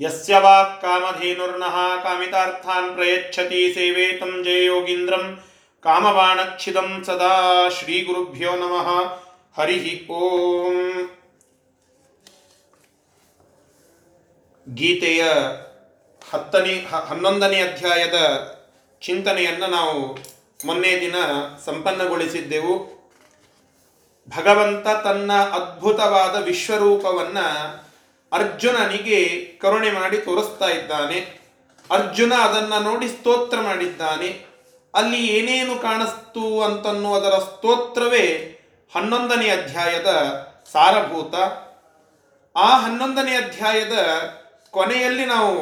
ಯಸ್ಯ ವಾ ಕಾಮಧೇನುರ್ನಃ ಕಾಮಿತಾರ್ಥಾನ್ ಪ್ರಯಚ್ಛತಿ ಸೇವೇತಂ ಜಯಯೋಗೀಂದ್ರಂ ಕಾಮವಾಣಚ್ಛಿದಂ ಸದಾ ಶ್ರೀ ಗುರುಭ್ಯೋ ನಮಃ ಹರಿ ಓಂ ಗೀತೆಯ ಹತ್ತನೇ ಹನ್ನೊಂದನೇ ಅಧ್ಯಾಯದ ಚಿಂತನೆಯನ್ನು ನಾವು ಮೊನ್ನೆ ದಿನ ಸಂಪನ್ನಗೊಳಿಸಿದ್ದೆವು. ಭಗವಂತ ತನ್ನ ಅದ್ಭುತವಾದ ವಿಶ್ವರೂಪವನ್ನು ಅರ್ಜುನನಿಗೆ ಕರುಣೆ ಮಾಡಿ ತೋರಿಸ್ತಾ ಇದ್ದಾನೆ. ಅರ್ಜುನ ಅದನ್ನ ನೋಡಿ ಸ್ತೋತ್ರ ಮಾಡಿದ್ದಾನೆ. ಅಲ್ಲಿ ಏನೇನು ಕಾಣಿಸ್ತು ಅಂತನ್ನುವುದರ ಸ್ತೋತ್ರವೇ ಹನ್ನೊಂದನೇ ಅಧ್ಯಾಯದ ಸಾರಭೂತ. ಆ ಹನ್ನೊಂದನೇ ಅಧ್ಯಾಯದ ಕೊನೆಯಲ್ಲಿ ನಾವು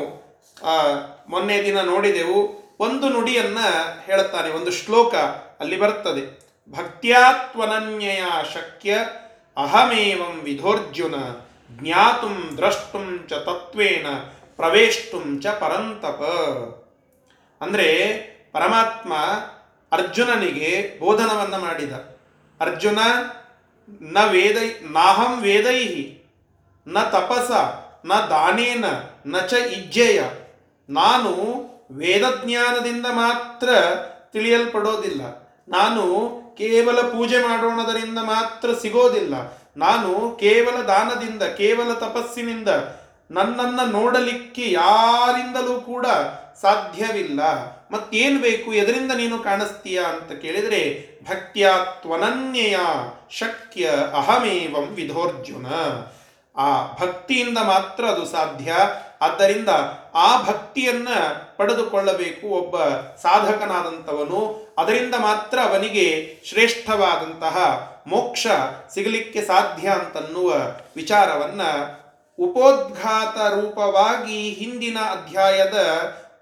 ಮೊನ್ನೆ ದಿನ ನೋಡಿದೆವು. ಒಂದು ನುಡಿಯನ್ನ ಹೇಳುತ್ತಾನೆ, ಒಂದು ಶ್ಲೋಕ ಅಲ್ಲಿ ಬರ್ತದೆ. ಭಕ್ತ್ಯಾತ್ವನನ್ಯಯ ಶಕ್ಯ, ಅಹಮೇವಂ ವಿಧೋರ್ಜುನ. ಜ್ಞಾತುಂ ದ್ರಷ್ಟುಂ ಚ ತತ್ವೇನ ಪ್ರವೇಷ್ಟುಂ ಚ ಪರಂತಪ. ಅಂದರೆ ಪರಮಾತ್ಮ ಅರ್ಜುನನಿಗೆ ಬೋಧನವನ್ನು ಮಾಡಿದ. ಅರ್ಜುನ, ನ ವೇದೈ, ನಾಹಂ ವೇದೈಹಿ, ನ ತಪಸ, ನ ದಾನೇನ, ನ ಚ ಇಜ್ಜೆಯ. ನಾನು ವೇದಜ್ಞಾನದಿಂದ ಮಾತ್ರ ತಿಳಿಯಲ್ಪಡೋದಿಲ್ಲ. ನಾನು ಕೇವಲ ಪೂಜೆ ಮಾಡೋಣದರಿಂದ ಮಾತ್ರ ಸಿಗೋದಿಲ್ಲ. ನಾನು ಕೇವಲ ದಾನದಿಂದ, ಕೇವಲ ತಪಸ್ಸಿನಿಂದ ನನ್ನನ್ನು ನೋಡಲಿಕ್ಕೆ ಯಾರಿಂದಲೂ ಕೂಡ ಸಾಧ್ಯವಿಲ್ಲ. ಮತ್ತೇನು ಬೇಕು? ಎದರಿಂದ ನೀನು ಕಾಣಿಸ್ತೀಯ ಅಂತ ಕೇಳಿದರೆ ಭಕ್ತಿಯ ತ್ವನನ್ಯಯ ಶಕ್ಯ ಅಹಮೇವಂ ವಿಧೋರ್ಜುನ. ಆ ಭಕ್ತಿಯಿಂದ ಮಾತ್ರ ಅದು ಸಾಧ್ಯ. ಆದ್ದರಿಂದ ಆ ಭಕ್ತಿಯನ್ನ ಪಡೆದುಕೊಳ್ಳಬೇಕು ಒಬ್ಬ ಸಾಧಕನಾದಂಥವನು. ಅದರಿಂದ ಮಾತ್ರ ಅವನಿಗೆ ಶ್ರೇಷ್ಠವಾದಂತಹ ಮೋಕ್ಷ ಸಿಗಲಿಕ್ಕೆ ಸಾಧ್ಯ ಅಂತನ್ನುವ ವಿಚಾರವನ್ನ ಉಪೋದ್ಘಾತ ರೂಪವಾಗಿ ಹಿಂದಿನ ಅಧ್ಯಾಯದ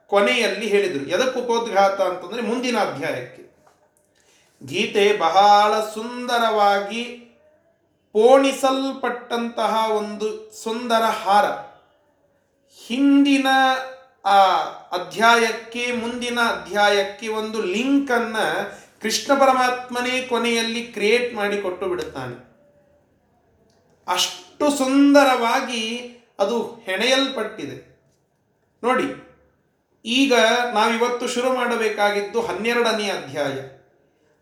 ಕೊನೆಯಲ್ಲಿ ಹೇಳಿದರು. ಎದಕ್ಕೆ ಉಪೋದ್ಘಾತ ಅಂತಂದರೆ ಮುಂದಿನ ಅಧ್ಯಾಯಕ್ಕೆ. ಗೀತೆ ಬಹಳ ಸುಂದರವಾಗಿ ಪೋಣಿಸಲ್ಪಟ್ಟಂತಹ ಒಂದು ಸುಂದರ ಹಾರ. ಹಿಂದಿನ, ಆ ಅಧ್ಯಾಯಕ್ಕೆ, ಮುಂದಿನ ಅಧ್ಯಾಯಕ್ಕೆ ಒಂದು ಲಿಂಕನ್ನು ಕೃಷ್ಣ ಪರಮಾತ್ಮನೇ ಕೊನೆಯಲ್ಲಿ ಕ್ರಿಯೇಟ್ ಮಾಡಿ ಕೊಟ್ಟು ಬಿಡುತ್ತಾನೆ. ಅಷ್ಟು ಸುಂದರವಾಗಿ ಅದು ಹೆಣೆಯಲ್ಪಟ್ಟಿದೆ. ನೋಡಿ, ಈಗ ನಾವಿವತ್ತು ಶುರು ಮಾಡಬೇಕಾಗಿದ್ದು ಹನ್ನೆರಡನೇ ಅಧ್ಯಾಯ.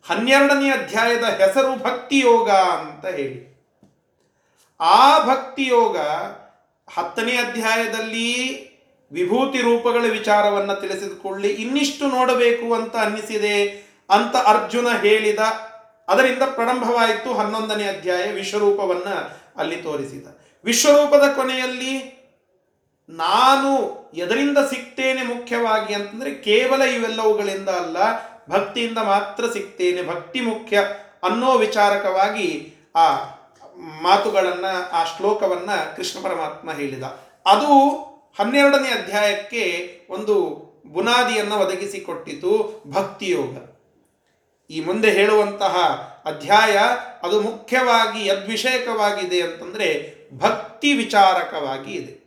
ಹನ್ನೆರಡನೇ ಅಧ್ಯಾಯದ ಹೆಸರು ಭಕ್ತಿ ಯೋಗ ಅಂತ ಹೇಳಿ. ಆ ಭಕ್ತಿ ಯೋಗ ಹತ್ತನೇ ಅಧ್ಯಾಯದಲ್ಲಿ ವಿಭೂತಿ ರೂಪಗಳ ವಿಚಾರವನ್ನು ತಿಳಿಸಿಕೊಳ್ಳಿ ಇನ್ನಿಷ್ಟು ನೋಡಬೇಕು ಅಂತ ಅನ್ನಿಸಿದೆ. ಅಂತ ಅರ್ಜುನ ಹೇಳಿದ, ಅದರಿಂದ ಪ್ರಾರಂಭವಾಯಿತು ಹನ್ನೊಂದನೇ ಅಧ್ಯಾಯ ವಿಶ್ವರೂಪವನ್ನ ಅಲ್ಲಿ ತೋರಿಸಿದ. ವಿಶ್ವರೂಪದ ಕೊನೆಯಲ್ಲಿ ನಾನು ಎದರಿಂದ ಸಿಗ್ತೇನೆ ಮುಖ್ಯವಾಗಿ ಅಂತಂದ್ರೆ ಕೇವಲ ಇವೆಲ್ಲವುಗಳಿಂದ ಅಲ್ಲ, ಭಕ್ತಿಯಿಂದ ಮಾತ್ರ ಸಿಗ್ತೇನೆ ಭಕ್ತಿ ಮುಖ್ಯ ಅನ್ನೋ ವಿಚಾರಕವಾಗಿ ಆ ಮಾತುಗಳನ್ನು, ಆ ಶ್ಲೋಕವನ್ನ ಕೃಷ್ಣ ಪರಮಾತ್ಮ ಹೇಳಿದ. ಅದು ಹನ್ನೆರಡನೇ ಅಧ್ಯಾಯಕ್ಕೆ ಒಂದು ಬುನಾದಿಯನ್ನು ಒದಗಿಸಿಕೊಟ್ಟಿತು ಭಕ್ತಿಯೋಗ. ಈ ಮುಂದೆ ಹೇಳುವಂತಹ ಅಧ್ಯಾಯ ಅದು ಮುಖ್ಯವಾಗಿ ಯದ್ವಿಷಯಕವಾಗಿದೆ ಅಂತಂದರೆ ಭಕ್ತಿ ವಿಚಾರಕವಾಗಿ ಇದೆ.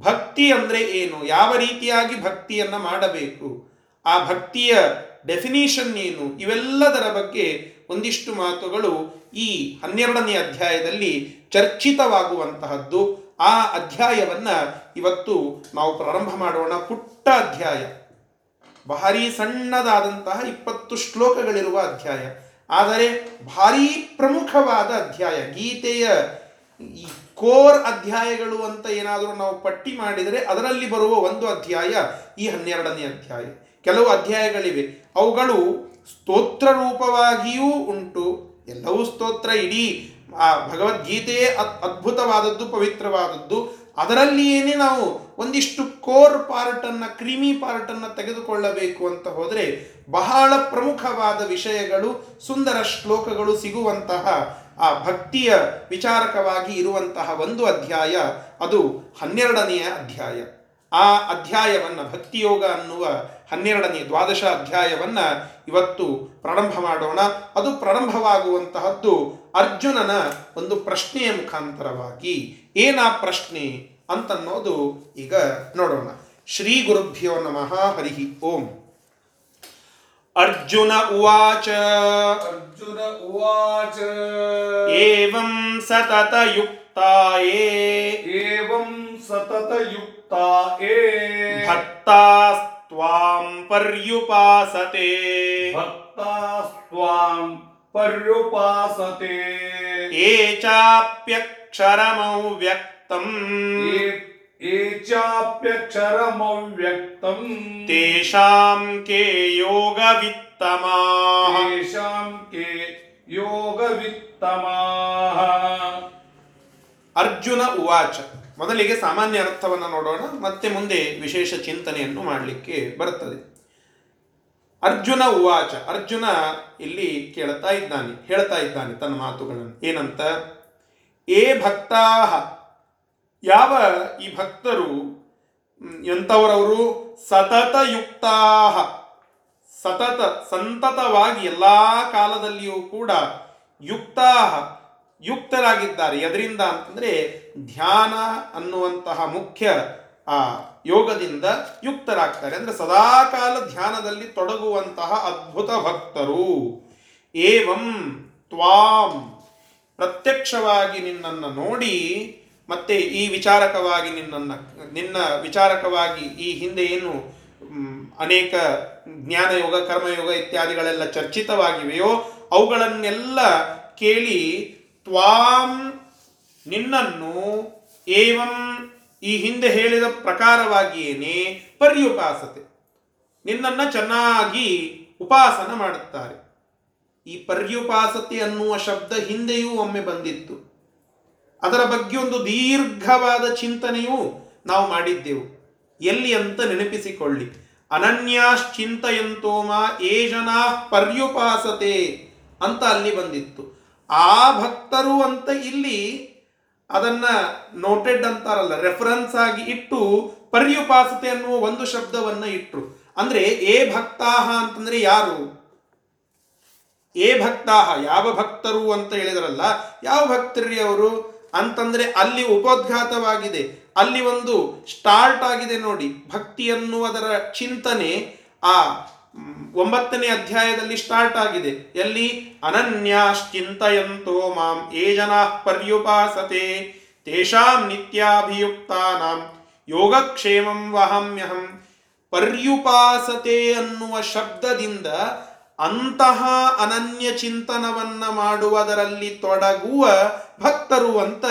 ಭಕ್ತಿ ಅಂದ್ರೆ ಏನು? ಯಾವ ರೀತಿಯಾಗಿ ಭಕ್ತಿಯನ್ನ ಮಾಡಬೇಕು? ಆ ಭಕ್ತಿಯ ಡೆಫಿನೇಷನ್ ಏನು? ಇವೆಲ್ಲದರ ಬಗ್ಗೆ ಒಂದಿಷ್ಟು ಮಾತುಗಳು ಈ ಹನ್ನೆರಡನೇ ಅಧ್ಯಾಯದಲ್ಲಿ ಚರ್ಚಿತವಾಗುವಂತಹದ್ದು. ಆ ಅಧ್ಯಾಯವನ್ನ ಇವತ್ತು ನಾವು ಪ್ರಾರಂಭ ಮಾಡೋಣ. ಪುಟ್ಟ ಅಧ್ಯಾಯ. ಭಾರಿ ಸಣ್ಣದಾದಂತಹ ಇಪ್ಪತ್ತು ಶ್ಲೋಕಗಳಿರುವ ಅಧ್ಯಾಯ. ಆದರೆ ಭಾರೀ ಪ್ರಮುಖವಾದ ಅಧ್ಯಾಯ, ಗೀತೆಯ ಈ ಕೋರ್ ಅಧ್ಯಾಯಗಳು ಅಂತ ಏನಾದರೂ ನಾವು ಪಟ್ಟಿ ಮಾಡಿದರೆ ಅದರಲ್ಲಿ ಬರುವ ಒಂದು ಅಧ್ಯಾಯ, ಈ ಹನ್ನೆರಡನೇ ಅಧ್ಯಾಯ. ಕೆಲವು ಅಧ್ಯಾಯಗಳಿವೆ. ಅವುಗಳು ಸ್ತೋತ್ರ ರೂಪವಾಗಿಯೂ ಉಂಟು. ಎಲ್ಲವೂ ಸ್ತೋತ್ರ ಇಡೀ ಆ ಭಗವದ್ಗೀತೆಯೇ ಅದ್- ಅದ್ಭುತವಾದದ್ದು, ಪವಿತ್ರವಾದದ್ದು. ಅದರಲ್ಲಿಯೇನೆ ನಾವು ಒಂದಿಷ್ಟು ಕೋರ್ ಪಾರ್ಟನ್ನು, ಕ್ರೀಮಿ ಪಾರ್ಟನ್ನು ತೆಗೆದುಕೊಳ್ಳಬೇಕು ಅಂತ ಹೋದರೆ ಬಹಳ ಪ್ರಮುಖವಾದ ವಿಷಯಗಳು, ಸುಂದರ ಶ್ಲೋಕಗಳು ಸಿಗುವಂತಹ, ಆ ಭಕ್ತಿಯ ವಿಚಾರಕವಾಗಿ ಇರುವಂತಹ ಒಂದು ಅಧ್ಯಾಯ, ಅದು ಹನ್ನೆರಡನೆಯ ಅಧ್ಯಾಯ. ಆ ಅಧ್ಯಾಯವನ್ನು, ಭಕ್ತಿಯೋಗ ಅನ್ನುವ ಹನ್ನೆರಡನೇ ದ್ವಾದಶ ಅಧ್ಯಾಯವನ್ನ ಇವತ್ತು ಪ್ರಾರಂಭ ಮಾಡೋಣ. ಅದು ಪ್ರಾರಂಭವಾಗುವಂತಹದ್ದು ಅರ್ಜುನನ ಒಂದು ಪ್ರಶ್ನೆಯ ಮುಖಾಂತರವಾಗಿ. ಏನಾ ಪ್ರಶ್ನೆ? ಅಂತನ್ನೋದು ಈಗ ನೋಡೋಣ ಶ್ರೀ ಗುರುಭ್ಯೋ ನಮಃ ಹರಿ ಓಂ ಅರ್ಜುನ ಉವಾಚ अर्जुन उवाच ಏವಂ ಸತತಯುಕ್ತಾಯೇ एवं सततयुक्ता ये ಭಕ್ತಾಸ್ತ್ವಾಂ ಪರ್ಯುಪಾಸತೆ भक्तास्त्वां पर्युपासते ये ಚಾಪ್ಯಕ್ಷರಮೌ ವ್ಯಕ್ತಂ ये ये चाप्यक्षरमव्यक्तम् ತೇಷಾಂ ಕೇ ಯೋಗವಿತ್ತಮಾಃ तेषां के योगवित्तमाः ಅರ್ಜುನ ಉವಾಚ ಮೊದಲಿಗೆ ಸಾಮಾನ್ಯ ಅರ್ಥವನ್ನು ನೋಡೋಣ ಮತ್ತೆ ಮುಂದೆ ವಿಶೇಷ ಚಿಂತನೆಯನ್ನು ಮಾಡಲಿಕ್ಕೆ ಬರುತ್ತದೆ ಅರ್ಜುನ ಉವಾಚ ಅರ್ಜುನ ಇಲ್ಲಿ ಕೇಳ್ತಾ ಇದ್ದಾನೆ ಹೇಳ್ತಾ ಇದ್ದಾನೆ ತನ್ನ ಮಾತುಗಳನ್ನು ಏನಂತ ಏ ಭಕ್ತಾಹ ಯಾವ ಈ ಭಕ್ತರು ಎಂಥವರವರು ಸತತ ಯುಕ್ತಾ ಸತತ ಸಂತತವಾಗಿ ಎಲ್ಲ ಕಾಲದಲ್ಲಿಯೂ ಕೂಡ ಯುಕ್ತಾಹ, ಯುಕ್ತರಾಗಿದ್ದಾರೆ. ಎದರಿಂದ ಅಂತಂದರೆ ಧ್ಯಾನ ಅನ್ನುವಂತಹ ಮುಖ್ಯ, ಆ, ಯೋಗದಿಂದ ಯುಕ್ತರಾಗ್ತಾರೆ. ಅಂದರೆ ಸದಾಕಾಲ ಧ್ಯಾನದಲ್ಲಿ ತೊಡಗುವಂತಹ ಅದ್ಭುತ ಭಕ್ತರು. ಏವಂ ತ್ವಾಂ, ಪ್ರತ್ಯಕ್ಷವಾಗಿ ನಿನ್ನನ್ನು ನೋಡಿ ಮತ್ತೆ ಈ ವಿಚಾರಕವಾಗಿ ನಿನ್ನನ್ನು ನಿನ್ನ ವಿಚಾರಕವಾಗಿ ಈ ಹಿಂದೆ ಏನು ಅನೇಕ ಜ್ಞಾನಯೋಗ, ಕರ್ಮಯೋಗ ಇತ್ಯಾದಿಗಳೆಲ್ಲ ಚರ್ಚಿತವಾಗಿವೆಯೋ, ಅವುಗಳನ್ನೆಲ್ಲ ಕೇಳಿ ತ್ವಾಂ ನಿನ್ನನ್ನು ಏವಂ ಈ ಹಿಂದೆ ಹೇಳಿದ ಪ್ರಕಾರವಾಗಿಯೇನೆ ಪರ್ಯುಪಾಸತೆ. ನಿನ್ನನ್ನು ಚೆನ್ನಾಗಿ ಉಪಾಸನ ಮಾಡುತ್ತಾರೆ. ಈ ಪರ್ಯುಪಾಸತೆ ಅನ್ನುವ ಶಬ್ದ ಹಿಂದೆಯೂ ಒಮ್ಮೆ ಬಂದಿತ್ತು. ಅದರ ಬಗ್ಗೆ ಒಂದು ದೀರ್ಘವಾದ ಚಿಂತನೆಯೂ ನಾವು ಮಾಡಿದ್ದೆವು. ಎಲ್ಲಿ ಅಂತ ನೆನಪಿಸಿಕೊಳ್ಳಿ. ಅನನ್ಯಾಶ್ಚಿಂತೆಯಂತೋಮ ಏಜನಾ ಜನಾ ಪರ್ಯುಪಾಸತೆ ಅಂತ ಅಲ್ಲಿ ಬಂದಿತ್ತು. ಆ ಭಕ್ತರು ಅಂತ ಇಲ್ಲಿ ಅದನ್ನ ನೋಟೆಡ್ ಅಂತಾರಲ್ಲ ರೆಫರೆನ್ಸ್ ಆಗಿ ಇಟ್ಟು ಪರ್ಯುಪಾಸತೆ ಅನ್ನುವ ಒಂದು ಶಬ್ದವನ್ನ ಇಟ್ಟರು ಅಂದ್ರೆ ಏ ಭಕ್ತಾಹ ಅಂತಂದ್ರೆ ಯಾರು? ಏ ಭಕ್ತಾಹ, ಯಾವ ಭಕ್ತರು ಅಂತ ಹೇಳಿದ್ರಲ್ಲ, ಯಾವ ಭಕ್ತರಿ ಅವರು? ಅಂತಂದ್ರೆ ಅಲ್ಲಿ ಉಪೋದ್ಘಾತವಾಗಿದೆ. ಅಲ್ಲಿ ಒಂದು ಸ್ಟಾರ್ಟ್ ಆಗಿದೆ ನೋಡಿ. ಭಕ್ತಿ ಅನ್ನುವುದರ ಚಿಂತನೆ ಆ ಒಂಬತ್ತನೇ ಅಧ್ಯಾಯದಲ್ಲಿ ಸ್ಟಾರ್ಟ್ ಆಗಿದೆ. ಎಲ್ಲಿ? ಅನನ್ಯಾಶ್ಚಿಂತಯಂತೋ ಮಾಂ, ಏ ಜನಾ ಪರ್ಯುಪಾಸತೆ, ತೇಷಾಂ ನಿತ್ಯಾಭಿಯುಕ್ತಾನಾಂ, ಯೋಗಕ್ಷೇಮಂ ವಹಮ್ಯಹಂ. ಪರ್ಯುಪಾಸತೆ ಅನ್ನುವ ಶಬ್ದದಿಂದ ಅಂತಹ ಅನನ್ಯ ಚಿಂತನವನ್ನ ಮಾಡುವುದರಲ್ಲಿ ತೊಡಗುವ ಭಕ್ತರು ಅಂತ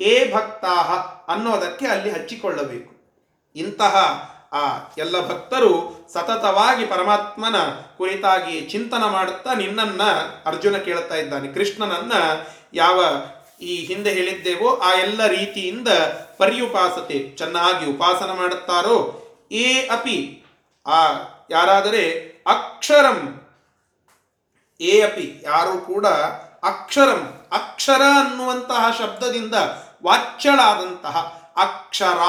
ಏ ಭಕ್ತಾಹ ಅನ್ನೋದಕ್ಕೆ ಅಲ್ಲಿ ಹಚ್ಚಿಕೊಳ್ಳಬೇಕು. ಇಂತಹ ಆ ಎಲ್ಲ ಭಕ್ತರು ಸತತವಾಗಿ ಪರಮಾತ್ಮನ ಕುರಿತಾಗಿ ಚಿಂತನ ಮಾಡುತ್ತಾ ನಿನ್ನನ್ನ ಅರ್ಜುನ ಕೇಳ್ತಾ ಇದ್ದಾನೆ, ಕೃಷ್ಣನನ್ನ ಯಾವ ಈ ಹಿಂದೆ ಹೇಳಿದ್ದೇವೋ ಆ ಎಲ್ಲ ರೀತಿಯಿಂದ ಪರ್ಯುಪಾಸತೆ, ಚೆನ್ನಾಗಿ ಉಪಾಸನ ಮಾಡುತ್ತಾರೋ, ಏ ಅಪಿ, ಆ ಯಾರಾದರೆ ಅಕ್ಷರಂ ಏ ಅಪಿ, ಯಾರು ಕೂಡ ಅಕ್ಷರಂ, ಅಕ್ಷರ ಅನ್ನುವಂತಹ ಶಬ್ದದಿಂದ ವಾಚ್ಯಳಾದಂತಹ ಅಕ್ಷರ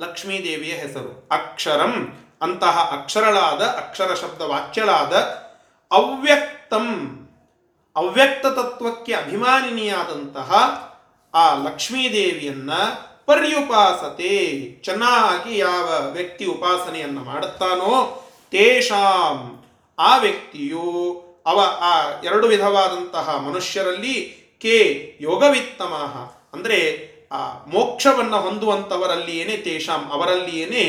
ಲಕ್ಷ್ಮೀದೇವಿಯ ಹೆಸರು. ಅಕ್ಷರಂ, ಅಂತಹ ಅಕ್ಷರಳಾದ ಅಕ್ಷರ ಶಬ್ದ ವಾಚ್ಯಳಾದ ಅವ್ಯಕ್ತಂ, ಅವ್ಯಕ್ತ ತತ್ವಕ್ಕೆ ಅಭಿಮಾನಿನಿಯಾದಂತಹ ಆ ಲಕ್ಷ್ಮೀದೇವಿಯನ್ನ ಪರ್ಯುಪಾಸತೆ, ಚೆನ್ನಾಗಿ ಯಾವ ವ್ಯಕ್ತಿ ಉಪಾಸನೆಯನ್ನು ಮಾಡುತ್ತಾನೋ, ತೇಷಾಂ ಆ ವ್ಯಕ್ತಿಯು ಅವ ಆ ಎರಡು ವಿಧವಾದಂತಹ ಮನುಷ್ಯರಲ್ಲಿ ಕೆ ಯೋಗವಿತ್ತಮಾಹ. ಅಂದರೆ ಆ ಮೋಕ್ಷವನ್ನು ಹೊಂದುವಂಥವರಲ್ಲಿಯೇನೆ ತೇಷಾಂ ಅವರಲ್ಲಿಯೇನೆ,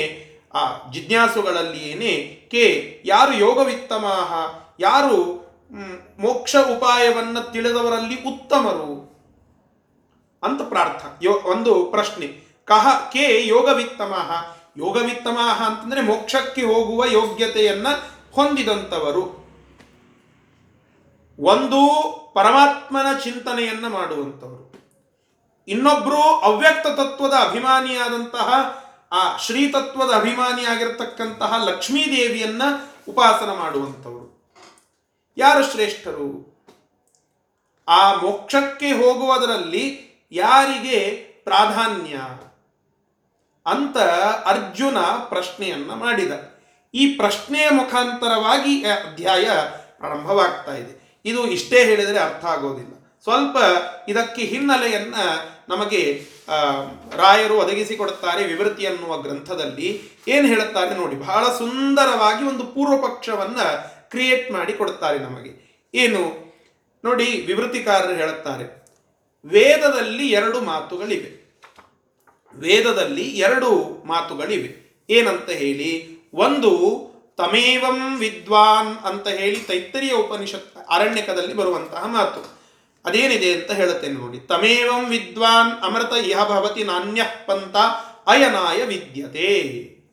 ಆ ಜಿಜ್ಞಾಸುಗಳಲ್ಲಿಯೇನೆ ಕೆ ಯಾರು ಯೋಗವಿತ್ತಮಾಹ, ಯಾರು ಮೋಕ್ಷ ಉಪಾಯವನ್ನ ತಿಳಿದವರಲ್ಲಿ ಉತ್ತಮರು ಅಂತ ಪ್ರಾರ್ಥ, ಯೋ, ಒಂದು ಪ್ರಶ್ನೆ. ಕಹ, ಕೆ ಯೋಗವಿತ್ತಮಾಹ. ಯೋಗವಿತ್ತಮಾಹ ಅಂತಂದರೆ ಮೋಕ್ಷಕ್ಕೆ ಹೋಗುವ ಯೋಗ್ಯತೆಯನ್ನ ಹೊಂದಿದಂಥವರು ಒಂದು ಪರಮಾತ್ಮನ ಚಿಂತನೆಯನ್ನ ಮಾಡುವಂಥವರು. ಇನ್ನೊಬ್ಬರು ಅವ್ಯಕ್ತ ತತ್ವದ ಅಭಿಮಾನಿಯಾದಂತಹ, ಆ ಶ್ರೀತತ್ವದ ಅಭಿಮಾನಿಯಾಗಿರ್ತಕ್ಕಂತಹ ಲಕ್ಷ್ಮೀ ದೇವಿಯನ್ನ ಉಪಾಸನ ಮಾಡುವಂಥವರು. ಯಾರು ಶ್ರೇಷ್ಠರು? ಆ ಮೋಕ್ಷಕ್ಕೆ ಹೋಗುವುದರಲ್ಲಿ ಯಾರಿಗೆ ಪ್ರಾಧಾನ್ಯ? ಅಂತ ಅರ್ಜುನ ಪ್ರಶ್ನೆಯನ್ನ ಮಾಡಿದ. ಈ ಪ್ರಶ್ನೆಯ ಮುಖಾಂತರವಾಗಿ ಅಧ್ಯಾಯ ಪ್ರಾರಂಭವಾಗ್ತಾ ಇದೆ. ಇದು ಇಷ್ಟೇ ಹೇಳಿದರೆ ಅರ್ಥ ಆಗೋದಿಲ್ಲ. ಸ್ವಲ್ಪ ಇದಕ್ಕೆ ಹಿನ್ನೆಲೆಯನ್ನ ನಮಗೆ ರಾಯರು ಒದಗಿಸಿಕೊಡುತ್ತಾರೆ ವಿವೃತಿ ಅನ್ನುವ ಗ್ರಂಥದಲ್ಲಿ. ಏನು ಹೇಳುತ್ತಾರೆ ನೋಡಿ, ಬಹಳ ಸುಂದರವಾಗಿ ಒಂದು ಪೂರ್ವ ಪಕ್ಷವನ್ನ ಕ್ರಿಯೇಟ್ ಮಾಡಿ ಕೊಡುತ್ತಾರೆ ನಮಗೆ. ಏನು? ನೋಡಿ, ವಿವೃತಿಕಾರರು ಹೇಳುತ್ತಾರೆ, ವೇದದಲ್ಲಿ ಎರಡು ಮಾತುಗಳಿವೆ. ವೇದದಲ್ಲಿ ಎರಡು ಮಾತುಗಳಿವೆ. ಏನಂತ ಹೇಳಿ? ಒಂದು ತಮೇವಂ ವಿದ್ವಾನ್ ಅಂತ ಹೇಳಿ ತೈತ್ತರಿಯ ಉಪನಿಷತ್ ಅರಣ್ಯಕದಲ್ಲಿ ಬರುವಂತಹ ಮಾತು. ಅದೇನಿದೆ ಅಂತ ಹೇಳುತ್ತೇನೆ ನೋಡಿ. ತಮೇವಂ ವಿದ್ವಾನ್ ಅಮೃತ ಇಹ ಭವತಿ ನಾಣ್ಯ ಪಂಥ ಅಯನಾಯ ವಿದ್ಯತೆ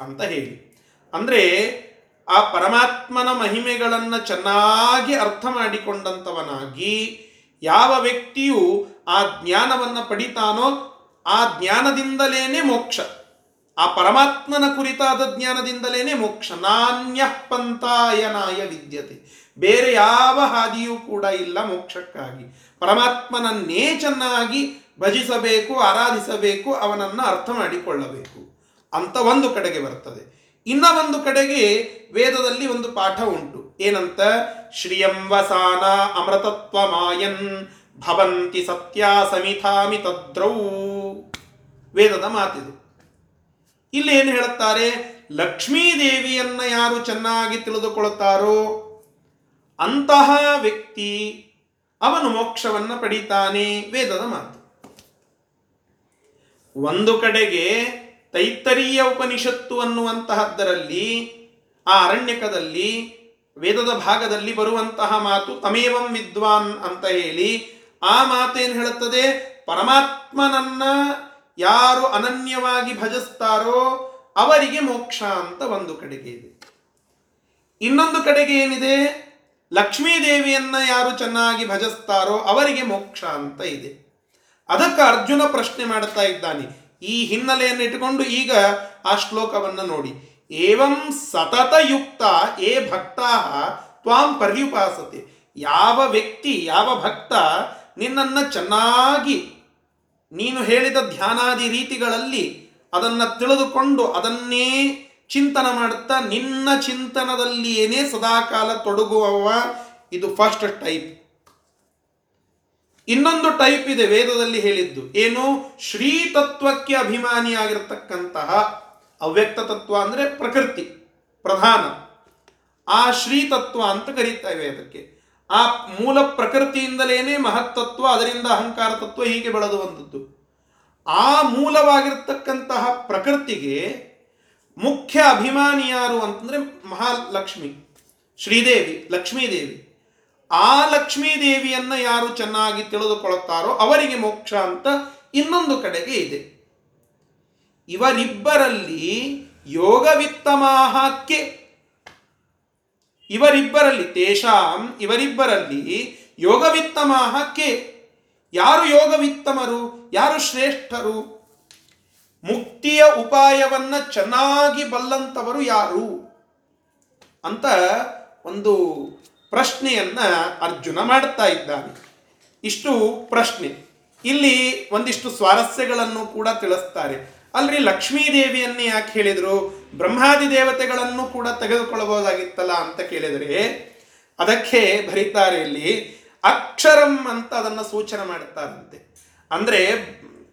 ಅಂತ ಹೇಳಿ. ಅಂದ್ರೆ ಆ ಪರಮಾತ್ಮನ ಮಹಿಮೆಗಳನ್ನು ಚೆನ್ನಾಗಿ ಅರ್ಥ ಮಾಡಿಕೊಂಡಂಥವನಾಗಿ ಯಾವ ವ್ಯಕ್ತಿಯು ಆ ಜ್ಞಾನವನ್ನು ಪಡಿತಾನೋ ಆ ಜ್ಞಾನದಿಂದಲೇನೆ ಮೋಕ್ಷ. ಆ ಪರಮಾತ್ಮನ ಕುರಿತಾದ ಜ್ಞಾನದಿಂದಲೇ ಮೋಕ್ಷ ನಾಣ್ಯ ಪಂಥಾಯನಾಯ ವಿದ್ಯತೆ. ಬೇರೆ ಯಾವ ಹಾದಿಯೂ ಕೂಡ ಇಲ್ಲ ಮೋಕ್ಷಕ್ಕಾಗಿ. ಪರಮಾತ್ಮನನ್ನೇ ಚೆನ್ನಾಗಿ ಭಜಿಸಬೇಕು, ಆರಾಧಿಸಬೇಕು, ಅವನನ್ನು ಅರ್ಥ ಮಾಡಿಕೊಳ್ಳಬೇಕು. ಅಂತ ಒಂದು ಕಡೆಗೆ ಬರ್ತದೆ. ಇನ್ನ ಒಂದು ಕಡೆಗೆ ವೇದದಲ್ಲಿ ಒಂದು ಪಾಠ ಉಂಟು. ಏನಂತ? ಶ್ರಿಯಂವಸಾನ ಅಮೃತತ್ವ ಮಾಯನ್ ಭವಂತಿ ಸತ್ಯ ಸಮಿತಾಮಿ ತದ್ರೌ. ವೇದದ ಮಾತಿದು. ಇಲ್ಲಿ ಏನು ಹೇಳುತ್ತಾರೆ? ಲಕ್ಷ್ಮೀದೇವಿಯನ್ನು ಯಾರು ಚೆನ್ನಾಗಿ ತಿಳಿದುಕೊಳ್ಳುತ್ತಾರೋ ಅಂತಹ ವ್ಯಕ್ತಿ ಅವನು ಮೋಕ್ಷವನ್ನ ಪಡಿತಾನೆ ವೇದದ ಮಾತು. ಒಂದು ಕಡೆಗೆ ತೈತ್ತರೀಯ ಉಪನಿಷತ್ತು ಅನ್ನುವಂತಹದ್ದರಲ್ಲಿ, ಆ ಅರಣ್ಯಕದಲ್ಲಿ, ವೇದದ ಭಾಗದಲ್ಲಿ ಬರುವಂತಹ ಮಾತು ತಮೇವಂ ವಿದ್ವಾನ್ ಅಂತ ಹೇಳಿ ಆ ಮಾತೇನು ಹೇಳುತ್ತದೆ? ಪರಮಾತ್ಮನನ್ನ ಯಾರು ಅನನ್ಯವಾಗಿ ಭಜಿಸ್ತಾರೋ ಅವರಿಗೆ ಮೋಕ್ಷ ಅಂತ ಒಂದು ಕಡೆಗೆ ಇದೆ. ಇನ್ನೊಂದು ಕಡೆಗೆ ಏನಿದೆ? ಲಕ್ಷ್ಮೀ ದೇವಿಯನ್ನ ಯಾರು ಚೆನ್ನಾಗಿ ಭಜಿಸ್ತಾರೋ ಅವರಿಗೆ ಮೋಕ್ಷ ಅಂತ ಇದೆ. ಅದಕ್ಕೆ ಅರ್ಜುನ ಪ್ರಶ್ನೆ ಮಾಡ್ತಾ ಇದ್ದಾನೆ. ಈ ಹಿನ್ನೆಲೆಯನ್ನು ಇಟ್ಟುಕೊಂಡು ಈಗ ಆ ಶ್ಲೋಕವನ್ನು ನೋಡಿ. ಏವಂ ಸತತ ಯುಕ್ತ ಏ ಭಕ್ತಾ ತ್ವಾಂ ಪರ್ಯುಪಾಸತೆ. ಯಾವ ವ್ಯಕ್ತಿ, ಯಾವ ಭಕ್ತ ನಿನ್ನನ್ನು ಚೆನ್ನಾಗಿ ನೀನು ಹೇಳಿದ ಧ್ಯಾನಾದಿ ರೀತಿಗಳಲ್ಲಿ ಅದನ್ನು ತಿಳಿದುಕೊಂಡು ಅದನ್ನೇ ಚಿಂತನ ಮಾಡುತ್ತಾ ನಿನ್ನ ಚಿಂತನದಲ್ಲಿಯೇನೇ ಸದಾಕಾಲ ತೊಡಗುವವ. ಇದು ಫಸ್ಟ್ ಟೈಪ್ ಇನ್ನೊಂದು ಟೈಪ್ ಇದೆ ವೇದದಲ್ಲಿ ಹೇಳಿದ್ದು. ಏನು? ಶ್ರೀ ತತ್ವಕ್ಕೆ ಅಭಿಮಾನಿಯಾಗಿರ್ತಕ್ಕಂತಹ ಅವ್ಯಕ್ತ ತತ್ವ ಅಂದ್ರೆ ಪ್ರಕೃತಿ, ಪ್ರಧಾನ. ಆ ಶ್ರೀ ತತ್ವ ಅಂತ ಇವೆ ಅದಕ್ಕೆ. ಆ ಮೂಲ ಪ್ರಕೃತಿಯಿಂದಲೇನೆ ಮಹತ್ತತ್ವ ಅದರಿಂದ ಅಹಂಕಾರ ತತ್ವ ಹೀಗೆ ಬೆಳೆದು ಬಂದದ್ದು. ಆ ಮೂಲವಾಗಿರ್ತಕ್ಕಂತಹ ಪ್ರಕೃತಿಗೆ ಮುಖ್ಯ ಅಭಿಮಾನಿ ಯಾರು ಅಂತಂದರೆ ಮಹಾಲಕ್ಷ್ಮಿ, ಶ್ರೀದೇವಿ, ಲಕ್ಷ್ಮೀದೇವಿ. ಆ ಲಕ್ಷ್ಮೀದೇವಿಯನ್ನು ಯಾರು ಚೆನ್ನಾಗಿ ತಿಳಿದುಕೊಳ್ಳುತ್ತಾರೋ ಅವರಿಗೆ ಮೋಕ್ಷ ಅಂತ ಇನ್ನೊಂದು ಕಡೆಗೆ ಇದೆ. ಇವರಿಬ್ಬರಲ್ಲಿ ಯೋಗವಿತ್ತಮಾಹಕ್ಕೆ ಇವರಿಬ್ಬರಲ್ಲಿ ತೇಷಾಂ, ಇವರಿಬ್ಬರಲ್ಲಿ ಯೋಗವಿತ್ತಮಾಹಕ್ಕೆ ಯಾರು ಯೋಗವಿತ್ತಮರು? ಯಾರು ಶ್ರೇಷ್ಠರು? ಮುಕ್ತಿಯ ಉಪಾಯವನ್ನ ಚೆನ್ನಾಗಿ ಬಲ್ಲಂತವರು ಯಾರು? ಅಂತ ಒಂದು ಪ್ರಶ್ನೆಯನ್ನ ಅರ್ಜುನ ಮಾಡ್ತಾ ಇದ್ದಾನೆ. ಇಷ್ಟು ಪ್ರಶ್ನೆ. ಇಲ್ಲಿ ಒಂದಿಷ್ಟು ಸ್ವಾರಸ್ಯಗಳನ್ನು ಕೂಡ ತಿಳಿಸ್ತಾರೆ. ಅಲ್ರಿ ಲಕ್ಷ್ಮೀ ದೇವಿಯನ್ನೇ ಯಾಕೆ ಹೇಳಿದರು? ಬ್ರಹ್ಮಾದಿ ದೇವತೆಗಳನ್ನು ಕೂಡ ತೆಗೆದುಕೊಳ್ಳಬಹುದಾಗಿತ್ತಲ್ಲ ಅಂತ ಕೇಳಿದರೆ, ಅದಕ್ಕೆ ಬರೀತಾರೆ ಇಲ್ಲಿ ಅಕ್ಷರಂ ಅಂತ ಅದನ್ನು ಸೂಚನೆ ಮಾಡುತ್ತಾರಂತೆ. ಅಂದ್ರೆ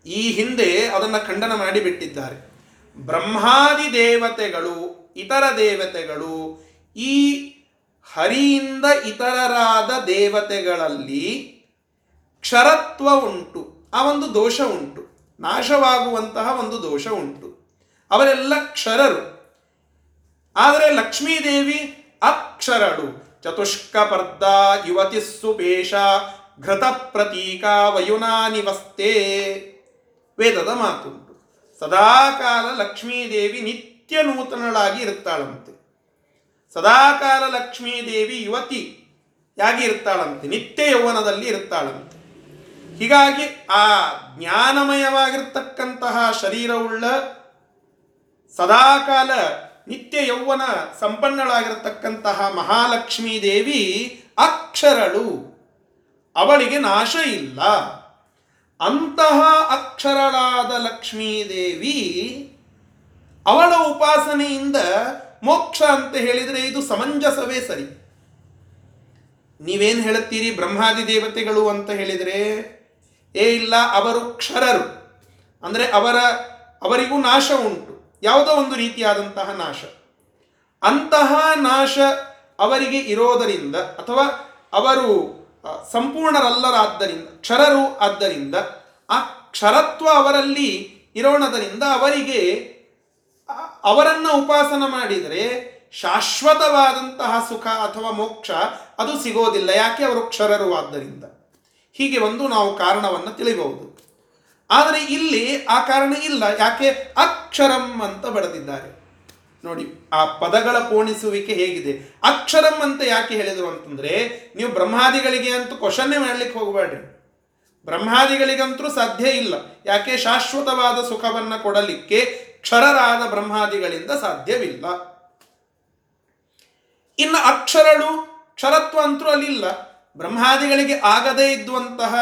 ಈ ಹಿಂದೆ ಅದನ್ನು ಖಂಡನ ಮಾಡಿ ಬಿಟ್ಟಿದ್ದಾರೆ. ಬ್ರಹ್ಮಾದಿ ದೇವತೆಗಳು, ಇತರ ದೇವತೆಗಳು, ಈ ಹರಿಯಿಂದ ಇತರರಾದ ದೇವತೆಗಳಲ್ಲಿ ಕ್ಷರತ್ವ ಉಂಟು, ಆ ಒಂದು ದೋಷ ಉಂಟು. ನಾಶವಾಗುವಂತಹ ಒಂದು ದೋಷ ಉಂಟು. ಅವರೆಲ್ಲ ಕ್ಷರರು. ಆದರೆ ಲಕ್ಷ್ಮೀದೇವಿ ಅಕ್ಷರಳು. ಚತುಷ್ಕಪರ್ದ ಯುವತಿ ಸುಪೇಶ ಘೃತ ಪ್ರತೀಕ ವಯುನಾನಿವಸ್ತೆ ವೇದದ ಮಾತುಂಟು. ಸದಾಕಾಲ ಲಕ್ಷ್ಮೀದೇವಿ ನಿತ್ಯ ನೂತನಳಾಗಿ ಇರ್ತಾಳಂತೆ ಸದಾಕಾಲ ಲಕ್ಷ್ಮೀದೇವಿ ಯುವತಿ ಯಾಗಿ ಇರ್ತಾಳಂತೆ ನಿತ್ಯ ಯೌವನದಲ್ಲಿ ಇರುತ್ತಾಳಂತೆ. ಹೀಗಾಗಿ ಆ ಜ್ಞಾನಮಯವಾಗಿರ್ತಕ್ಕಂತಹ ಶರೀರವುಳ್ಳ ಸದಾಕಾಲ ನಿತ್ಯ ಯೌವನ ಸಂಪನ್ನಳಾಗಿರತಕ್ಕಂತಹ ಮಹಾಲಕ್ಷ್ಮೀ ದೇವಿ ಅಕ್ಷರಳು. ಅವಳಿಗೆ ನಾಶ ಇಲ್ಲ. ಅಂತಹ ಅಕ್ಷರಳಾದ ಲಕ್ಷ್ಮೀದೇವಿ ಅವಳ ಉಪಾಸನೆಯಿಂದ ಮೋಕ್ಷ ಅಂತ ಹೇಳಿದರೆ ಇದು ಸಮಂಜಸವೇ ಸರಿ. ನೀವೇನು ಹೇಳುತ್ತೀರಿ ಬ್ರಹ್ಮಾದಿ ದೇವತೆಗಳು ಅಂತ ಹೇಳಿದರೆ ಏ ಇಲ್ಲ, ಅವರು ಕ್ಷರರು. ಅಂದರೆ ಅವರ, ಅವರಿಗೂ ನಾಶ ಉಂಟು. ಯಾವುದೋ ಒಂದು ರೀತಿಯಾದಂತಹ ನಾಶ. ಅಂತಹ ನಾಶ ಅವರಿಗೆ ಇರೋದರಿಂದ ಅಥವಾ ಅವರು ಸಂಪೂರ್ಣರಲ್ಲರಾದ್ದರಿಂದ, ಕ್ಷರರು ಆದ್ದರಿಂದ, ಆ ಕ್ಷರತ್ವ ಅವರಲ್ಲಿ ಇರೋಣದರಿಂದ ಅವರಿಗೆ ಅವರನ್ನ ಉಪಾಸನ ಮಾಡಿದರೆ ಶಾಶ್ವತವಾದಂತಹ ಸುಖ ಅಥವಾ ಮೋಕ್ಷ ಅದು ಸಿಗೋದಿಲ್ಲ. ಯಾಕೆ? ಅವರು ಕ್ಷರರು ಆದ್ದರಿಂದ. ಹೀಗೆ ಒಂದು ನಾವು ಕಾರಣವನ್ನು ತಿಳಿಬಹುದು. ಆದರೆ ಇಲ್ಲಿ ಆ ಕಾರಣ ಇಲ್ಲ. ಯಾಕೆ? ಅಕ್ಷರಂ ಅಂತ ಬರೆದಿದ್ದಾರೆ. ನೋಡಿ, ಆ ಪದಗಳ ಪೋಣಿಸುವಿಕೆ ಹೇಗಿದೆ. ಅಕ್ಷರಂ ಅಂತ ಯಾಕೆ ಹೇಳಿದರು ಅಂತಂದ್ರೆ, ನೀವು ಬ್ರಹ್ಮಾದಿಗಳಿಗೆ ಅಂತೂ ಕ್ವಶನ್ನೇ ಮಾಡಲಿಕ್ಕೆ ಹೋಗಬೇಡ್ರಿ. ಬ್ರಹ್ಮಾದಿಗಳಿಗಂತೂ ಸಾಧ್ಯ ಇಲ್ಲ. ಯಾಕೆ? ಶಾಶ್ವತವಾದ ಸುಖವನ್ನು ಕೊಡಲಿಕ್ಕೆ ಕ್ಷರರಾದ ಬ್ರಹ್ಮಾದಿಗಳಿಂದ ಸಾಧ್ಯವಿಲ್ಲ. ಇನ್ನು ಅಕ್ಷರಳು, ಕ್ಷರತ್ವ ಅಂತೂ ಅಲ್ಲಿಲ್ಲ. ಬ್ರಹ್ಮಾದಿಗಳಿಗೆ ಆಗದೇ ಇದ್ದುವಂತಹ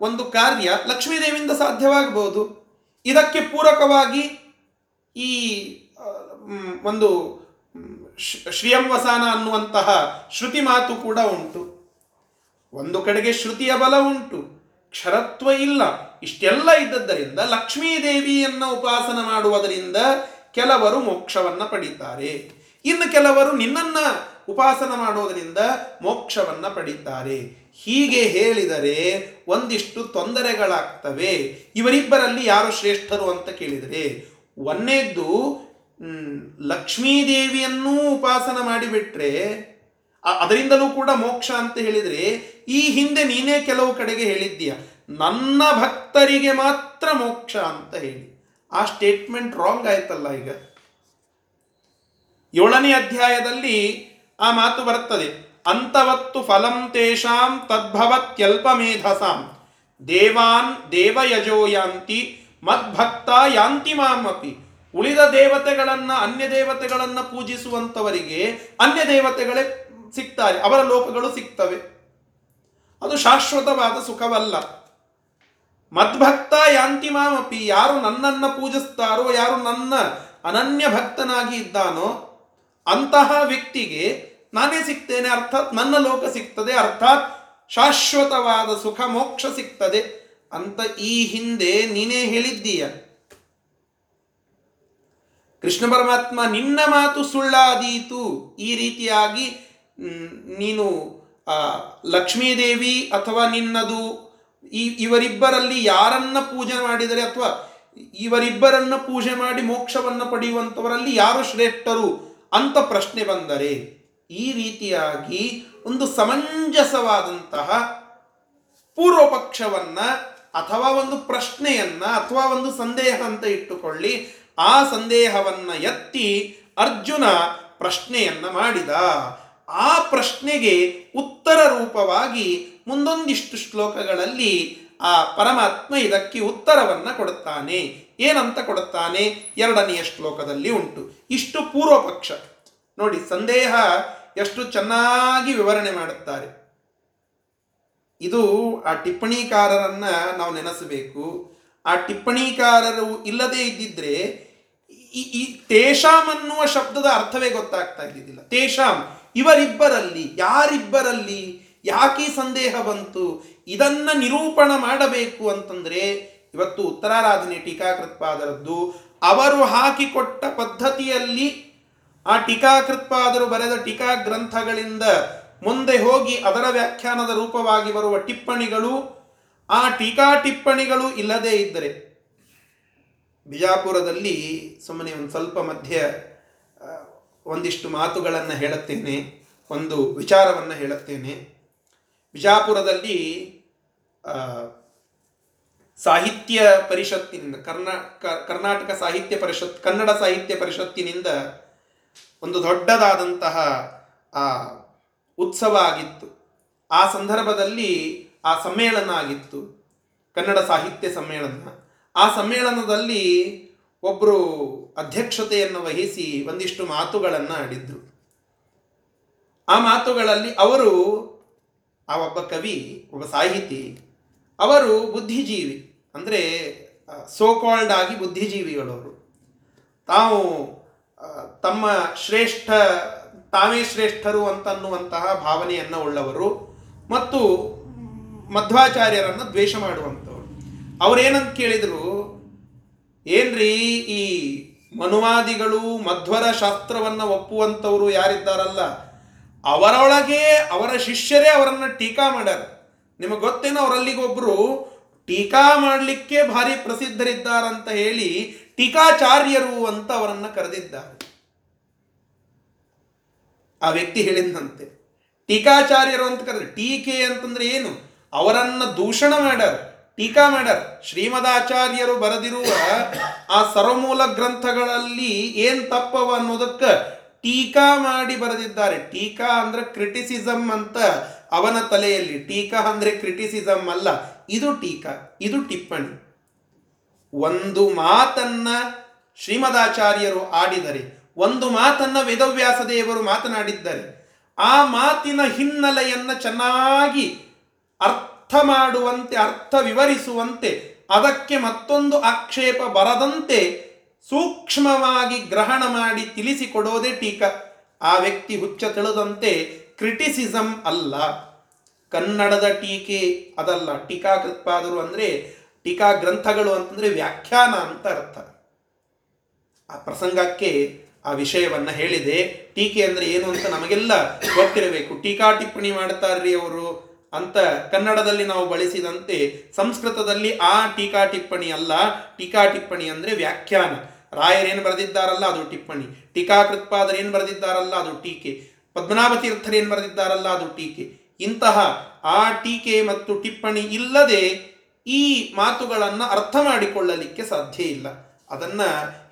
ಒಂದು ಕಾರ್ಯ ಲಕ್ಷ್ಮೀದೇವಿಯಿಂದ ಸಾಧ್ಯವಾಗಬಹುದು. ಇದಕ್ಕೆ ಪೂರಕವಾಗಿ ಈ ಒಂದು ಶ್ರೀಯಂವಸಾನ ಶ್ರೀ- ಶ್ರಿಯಂವಸಾನ ಅನ್ನುವಂತಹ ಶ್ರುತಿ ಮಾತು ಕೂಡ ಉಂಟು. ಒಂದು ಕಡೆಗೆ ಶ್ರುತಿಯ ಬಲ ಉಂಟು. ಕ್ಷರತ್ವ ಇಲ್ಲ. ಇಷ್ಟೆಲ್ಲ ಇದ್ದದ್ದರಿಂದ ಲಕ್ಷ್ಮೀದೇವಿಯನ್ನು ಉಪಾಸನ ಮಾಡುವುದರಿಂದ ಕೆಲವರು ಮೋಕ್ಷವನ್ನು ಪಡೀತಾರೆ. ಇನ್ನು ಕೆಲವರು ನಿನ್ನನ್ನ ಉಪಾಸನ ಮಾಡೋದರಿಂದ ಮೋಕ್ಷವನ್ನ ಪಡೀತಾರೆ. ಹೀಗೆ ಹೇಳಿದರೆ ಒಂದಿಷ್ಟು ತೊಂದರೆಗಳಾಗ್ತವೆ. ಇವರಿಬ್ಬರಲ್ಲಿ ಯಾರು ಶ್ರೇಷ್ಠರು ಅಂತ ಕೇಳಿದರೆ, ಒಂದೇದ್ದು ಲಕ್ಷ್ಮೀದೇವಿಯನ್ನೂ ಉಪಾಸನ ಮಾಡಿಬಿಟ್ರೆ ಅದರಿಂದಲೂ ಕೂಡ ಮೋಕ್ಷ ಅಂತ ಹೇಳಿದರೆ, ಈ ಹಿಂದೆ ನೀನೇ ಕೆಲವು ಕಡೆಗೆ ಹೇಳಿದ್ದೀಯ. ನನ್ನ ಭಕ್ತರಿಗೆ ಮಾತ್ರ ಮೋಕ್ಷ ಅಂತ ಹೇಳಿ. ಆ ಸ್ಟೇಟ್ಮೆಂಟ್ ರಾಂಗ್ ಆಯ್ತಲ್ಲ ಈಗ. ಏಳನೇ ಅಧ್ಯಾಯದಲ್ಲಿ ಆ ಮಾತು ಬರ್ತದೆ ಅಂತವತ್ತು ಫಲಂ ತೇಷಾಂ ತದ್ಭವತ್ಯಲ್ಪ ಮೇಧಸಾಂ ದೇವಾನ್ ದೇವಯಜೋ ಯಾಂತಿ ಮದ್ಭಕ್ತ ಯಾಂತಿ ಮಾಮಪಿ ಉಳಿದ ದೇವತೆಗಳನ್ನ, ಅನ್ಯ ದೇವತೆಗಳನ್ನು ಪೂಜಿಸುವಂತವರಿಗೆ ಅನ್ಯ ದೇವತೆಗಳೇ ಸಿಗ್ತಾರೆ. ಅವರ ಲೋಕಗಳು ಸಿಗ್ತವೆ. ಅದು ಶಾಶ್ವತವಾದ ಸುಖವಲ್ಲ. ಮದ್ಭಕ್ತ ಯಾಂತಿ ಮಾಮಪಿ ಯಾರು ನನ್ನನ್ನ ಪೂಜಿಸ್ತಾರೋ, ಯಾರು ನನ್ನ ಅನನ್ಯ ಭಕ್ತನಾಗಿ ಇದ್ದಾನೋ ಅಂತಹ ವ್ಯಕ್ತಿಗೆ ನಾನೇ ಸಿಗ್ತೇನೆ ಅರ್ಥಾತ್ ನನ್ನ ಲೋಕ ಸಿಗ್ತದೆ ಅರ್ಥಾತ್ ಶಾಶ್ವತವಾದ ಸುಖ ಮೋಕ್ಷ ಸಿಗ್ತದೆ. ಅಂತ ಈ ಹಿಂದೆ ನೀನೇ ಹೇಳಿದ್ದೀಯ. ಕೃಷ್ಣ ಪರಮಾತ್ಮ ನಿನ್ನ ಮಾತು ಸುಳ್ಳಾದೀತು. ಈ ರೀತಿಯಾಗಿ ನೀನು ಆ, ಲಕ್ಷ್ಮೀದೇವಿ ಅಥವಾ ನಿನ್ನದು ಈ ಇವರಿಬ್ಬರಲ್ಲಿ ಯಾರನ್ನ ಪೂಜೆ ಮಾಡಿದರೆ ಅಥವಾ ಇವರಿಬ್ಬರನ್ನ ಪೂಜೆ ಮಾಡಿ ಮೋಕ್ಷವನ್ನು ಪಡೆಯುವಂಥವರಲ್ಲಿ ಯಾರು ಶ್ರೇಷ್ಠರು ಅಂತ ಪ್ರಶ್ನೆ ಬಂದರೆ ಈ ರೀತಿಯಾಗಿ ಒಂದು ಸಮಂಜಸವಾದಂತಹ ಪೂರ್ವಪಕ್ಷವನ್ನು ಅಥವಾ ಒಂದು ಪ್ರಶ್ನೆಯನ್ನ ಅಥವಾ ಒಂದು ಸಂದೇಹ ಅಂತ ಇಟ್ಟುಕೊಳ್ಳಿ. ಆ ಸಂದೇಹವನ್ನ ಎತ್ತಿ ಅರ್ಜುನ ಪ್ರಶ್ನೆಯನ್ನ ಮಾಡಿದ. ಆ ಪ್ರಶ್ನೆಗೆ ಉತ್ತರ ರೂಪವಾಗಿ ಮುಂದೊಂದಿಷ್ಟು ಶ್ಲೋಕಗಳಲ್ಲಿ ಆ ಪರಮಾತ್ಮ ಇದಕ್ಕೆ ಉತ್ತರವನ್ನ ಕೊಡುತ್ತಾನೆ. ಏನಂತ ಕೊಡುತ್ತಾನೆ? ಎರಡನೆಯ ಶ್ಲೋಕದಲ್ಲಿ ಉಂಟು. ಇಷ್ಟು ಪೂರ್ವ ಪಕ್ಷ ನೋಡಿ, ಸಂದೇಹ ಎಷ್ಟು ಚೆನ್ನಾಗಿ ವಿವರಣೆ ಮಾಡುತ್ತಾರೆ. ಇದು ಆ ಟಿಪ್ಪಣಿಕಾರರನ್ನ ನಾವು ನೆನೆಸಬೇಕು. ಆ ಟಿಪ್ಪಣಿಕಾರರು ಇಲ್ಲದೇ ಇದ್ದಿದ್ರೆ ಈ ತೇಷಾಂ ಅನ್ನುವ ಶಬ್ದದ ಅರ್ಥವೇ ಗೊತ್ತಾಗ್ತಾ ಇದ್ದಿದ್ದಿಲ್ಲ. ತೇಷಾಂ, ಇವರಿಬ್ಬರಲ್ಲಿ, ಯಾರಿಬ್ಬರಲ್ಲಿ ಯಾಕೆ ಸಂದೇಹ ಬಂತು? ಇದನ್ನ ನಿರೂಪಣ ಮಾಡಬೇಕು ಅಂತಂದ್ರೆ, ಇವತ್ತು ಉತ್ತರಾರಾಧನೆ ಟೀಕಾಕೃತ್ಪಾದರದ್ದು, ಅವರು ಹಾಕಿಕೊಟ್ಟ ಪದ್ಧತಿಯಲ್ಲಿ ಆ ಟೀಕಾಕೃತ್ಪಾದರು ಬರೆದ ಟೀಕಾ ಗ್ರಂಥಗಳಿಂದ ಮುಂದೆ ಹೋಗಿ ಅದರ ವ್ಯಾಖ್ಯಾನದ ರೂಪವಾಗಿ ಬರುವ ಟಿಪ್ಪಣಿಗಳು, ಆ ಟೀಕಾ ಟಿಪ್ಪಣಿಗಳು ಇಲ್ಲದೇ ಇದ್ದರೆ, ಬಿಜಾಪುರದಲ್ಲಿ ಸುಮ್ಮನೆ ಒಂದು ಸ್ವಲ್ಪ ಮಧ್ಯ ಒಂದಿಷ್ಟು ಮಾತುಗಳನ್ನು ಹೇಳುತ್ತೇನೆ, ಒಂದು ವಿಚಾರವನ್ನು ಹೇಳುತ್ತೇನೆ. ಬಿಜಾಪುರದಲ್ಲಿ ಸಾಹಿತ್ಯ ಪರಿಷತ್ತಿನಿಂದ ಕರ್ನಾ ಕರ್ನಾಟಕ ಸಾಹಿತ್ಯ ಪರಿಷತ್, ಕನ್ನಡ ಸಾಹಿತ್ಯ ಪರಿಷತ್ತಿನಿಂದ ಒಂದು ದೊಡ್ಡದಾದಂತಹ, ಆ, ಉತ್ಸವ ಆಗಿತ್ತು. ಆ ಸಂದರ್ಭದಲ್ಲಿ ಆ ಸಮ್ಮೇಳನ ಆಗಿತ್ತು. ಕನ್ನಡ ಸಾಹಿತ್ಯ ಸಮ್ಮೇಳನ. ಆ ಸಮ್ಮೇಳನದಲ್ಲಿ ಒಬ್ಬರು ಅಧ್ಯಕ್ಷತೆಯನ್ನು ವಹಿಸಿ ಒಂದಿಷ್ಟು ಮಾತುಗಳನ್ನು ಆಡಿದ್ರು. ಆ ಮಾತುಗಳಲ್ಲಿ ಅವರು, ಆ ಒಬ್ಬ ಕವಿ, ಒಬ್ಬ ಸಾಹಿತಿ, ಅವರು ಬುದ್ಧಿಜೀವಿ, ಅಂದರೆ ಸೋ ಕಾಲ್ಡ್ ಆಗಿ ಬುದ್ಧಿಜೀವಿಗಳವರು. ತಾವು ತಮ್ಮ ಶ್ರೇಷ್ಠ, ತಾವೇ ಶ್ರೇಷ್ಠರು ಅಂತನ್ನುವಂತಹ ಭಾವನೆಯನ್ನು ಉಳ್ಳವರು ಮತ್ತು ಮಧ್ವಾಚಾರ್ಯರನ್ನು ದ್ವೇಷ ಮಾಡುವಂಥವ್ರು. ಅವರೇನಂತ ಕೇಳಿದರು, ಏನ್ರಿ ಈ ಮನುವಾದಿಗಳು ಮಧ್ವರ ಶಾಸ್ತ್ರವನ್ನು ಒಪ್ಪುವಂಥವರು ಯಾರಿದ್ದಾರಲ್ಲ, ಅವರೊಳಗೆ ಅವರ ಶಿಷ್ಯರೇ ಅವರನ್ನು ಟೀಕಾ ಮಾಡ್ಯಾರ. ನಿಮಗೆ ಗೊತ್ತೇನೋ ಅವರಲ್ಲಿಗೊಬ್ಬರು ಟೀಕಾ ಮಾಡಲಿಕ್ಕೆ ಭಾರಿ ಪ್ರಸಿದ್ಧರಿದ್ದಾರಂತ ಹೇಳಿ ಟೀಕಾಚಾರ್ಯರು ಅಂತ ಅವರನ್ನು ಕರೆದಿದ್ದಾರೆ. ಆ ವ್ಯಕ್ತಿ ಹೇಳಿದಂತೆ, ಟೀಕಾಚಾರ್ಯರು ಅಂತ ಕರೆದ್ರೆ ಟೀಕೆ ಅಂತಂದ್ರೆ ಏನು? ಅವರನ್ನ ದೂಷಣ ಮಾಡ್ಯಾರ, ಟೀಕಾ ಮಾಡ್ಯಾರ. ಶ್ರೀಮದಾಚಾರ್ಯರು ಬರೆದಿರುವ ಆ ಸರ್ವಮೂಲ ಗ್ರಂಥಗಳಲ್ಲಿ ಏನ್ ತಪ್ಪವ ಅನ್ನೋದಕ್ಕ ಟೀಕಾ ಮಾಡಿ ಬರೆದಿದ್ದಾರೆ. ಟೀಕಾ ಅಂದ್ರೆ ಕ್ರಿಟಿಸಿಸಮ್ ಅಂತ ಅವನ ತಲೆಯಲ್ಲಿ. ಟೀಕಾ ಅಂದ್ರೆ ಕ್ರಿಟಿಸಿಸಮ್ ಅಲ್ಲ, ಇದು ಟೀಕಾ, ಇದು ಟಿಪ್ಪಣಿ. ಒಂದು ಮಾತನ್ನ ಶ್ರೀಮದಾಚಾರ್ಯರು ಆಡಿದರೆ, ಒಂದು ಮಾತನ್ನ ವೇದವ್ಯಾಸ ದೇವರು ಮಾತನಾಡಿದ್ದಾರೆ, ಆ ಮಾತಿನ ಹಿನ್ನೆಲೆಯನ್ನು ಚೆನ್ನಾಗಿ ಅರ್ಥ ಮಾಡುವಂತೆ, ಅರ್ಥ ವಿವರಿಸುವಂತೆ, ಅದಕ್ಕೆ ಮತ್ತೊಂದು ಆಕ್ಷೇಪ ಬರದಂತೆ ಸೂಕ್ಷ್ಮವಾಗಿ ಗ್ರಹಣ ಮಾಡಿ ತಿಳಿಸಿಕೊಡೋದೇ ಟೀಕಾ. ಆ ವ್ಯಕ್ತಿ ಹುಚ್ಚ ತಿಳಿದಂತೆ ಕ್ರಿಟಿಸಿಸಂ ಅಲ್ಲ. ಕನ್ನಡದ ಟೀಕೆ ಅದಲ್ಲ. ಟೀಕಾಕೃತ್ಪಾದರು ಅಂದ್ರೆ ಟೀಕಾ ಗ್ರಂಥಗಳು ಅಂತಂದ್ರೆ ವ್ಯಾಖ್ಯಾನ ಅಂತ ಅರ್ಥ. ಆ ಪ್ರಸಂಗಕ್ಕೆ ಆ ವಿಷಯವನ್ನ ಹೇಳಿದೆ. ಟೀಕೆ ಅಂದ್ರೆ ಏನು ಅಂತ ನಮಗೆಲ್ಲ ಗೊತ್ತಿರಬೇಕು. ಟೀಕಾ ಟಿಪ್ಪಣಿ ಮಾಡ್ತಾರ್ರಿ ಅವರು ಅಂತ ಕನ್ನಡದಲ್ಲಿ ನಾವು ಬಳಸಿದಂತೆ ಸಂಸ್ಕೃತದಲ್ಲಿ ಆ ಟೀಕಾ ಟಿಪ್ಪಣಿ ಅಲ್ಲ. ಟೀಕಾ ಟಿಪ್ಪಣಿ ಅಂದ್ರೆ ವ್ಯಾಖ್ಯಾನ. ರಾಯರೇನು ಬರೆದಿದ್ದಾರಲ್ಲ ಅದು ಟಿಪ್ಪಣಿ. ಟೀಕಾಕೃತ್ಪಾದರು ಏನು ಬರೆದಿದ್ದಾರಲ್ಲ ಅದು ಟೀಕೆ. ಪದ್ಮನಾಭ ತೀರ್ಥರೇನು ಬರೆದಿದ್ದಾರಲ್ಲ ಅದು ಟೀಕೆ. ಇಂತಹ ಆ ಟೀಕೆ ಮತ್ತು ಟಿಪ್ಪಣಿ ಇಲ್ಲದೆ ಈ ಮಾತುಗಳನ್ನು ಅರ್ಥ ಮಾಡಿಕೊಳ್ಳಲಿಕ್ಕೆ ಸಾಧ್ಯ ಇಲ್ಲ. ಅದನ್ನ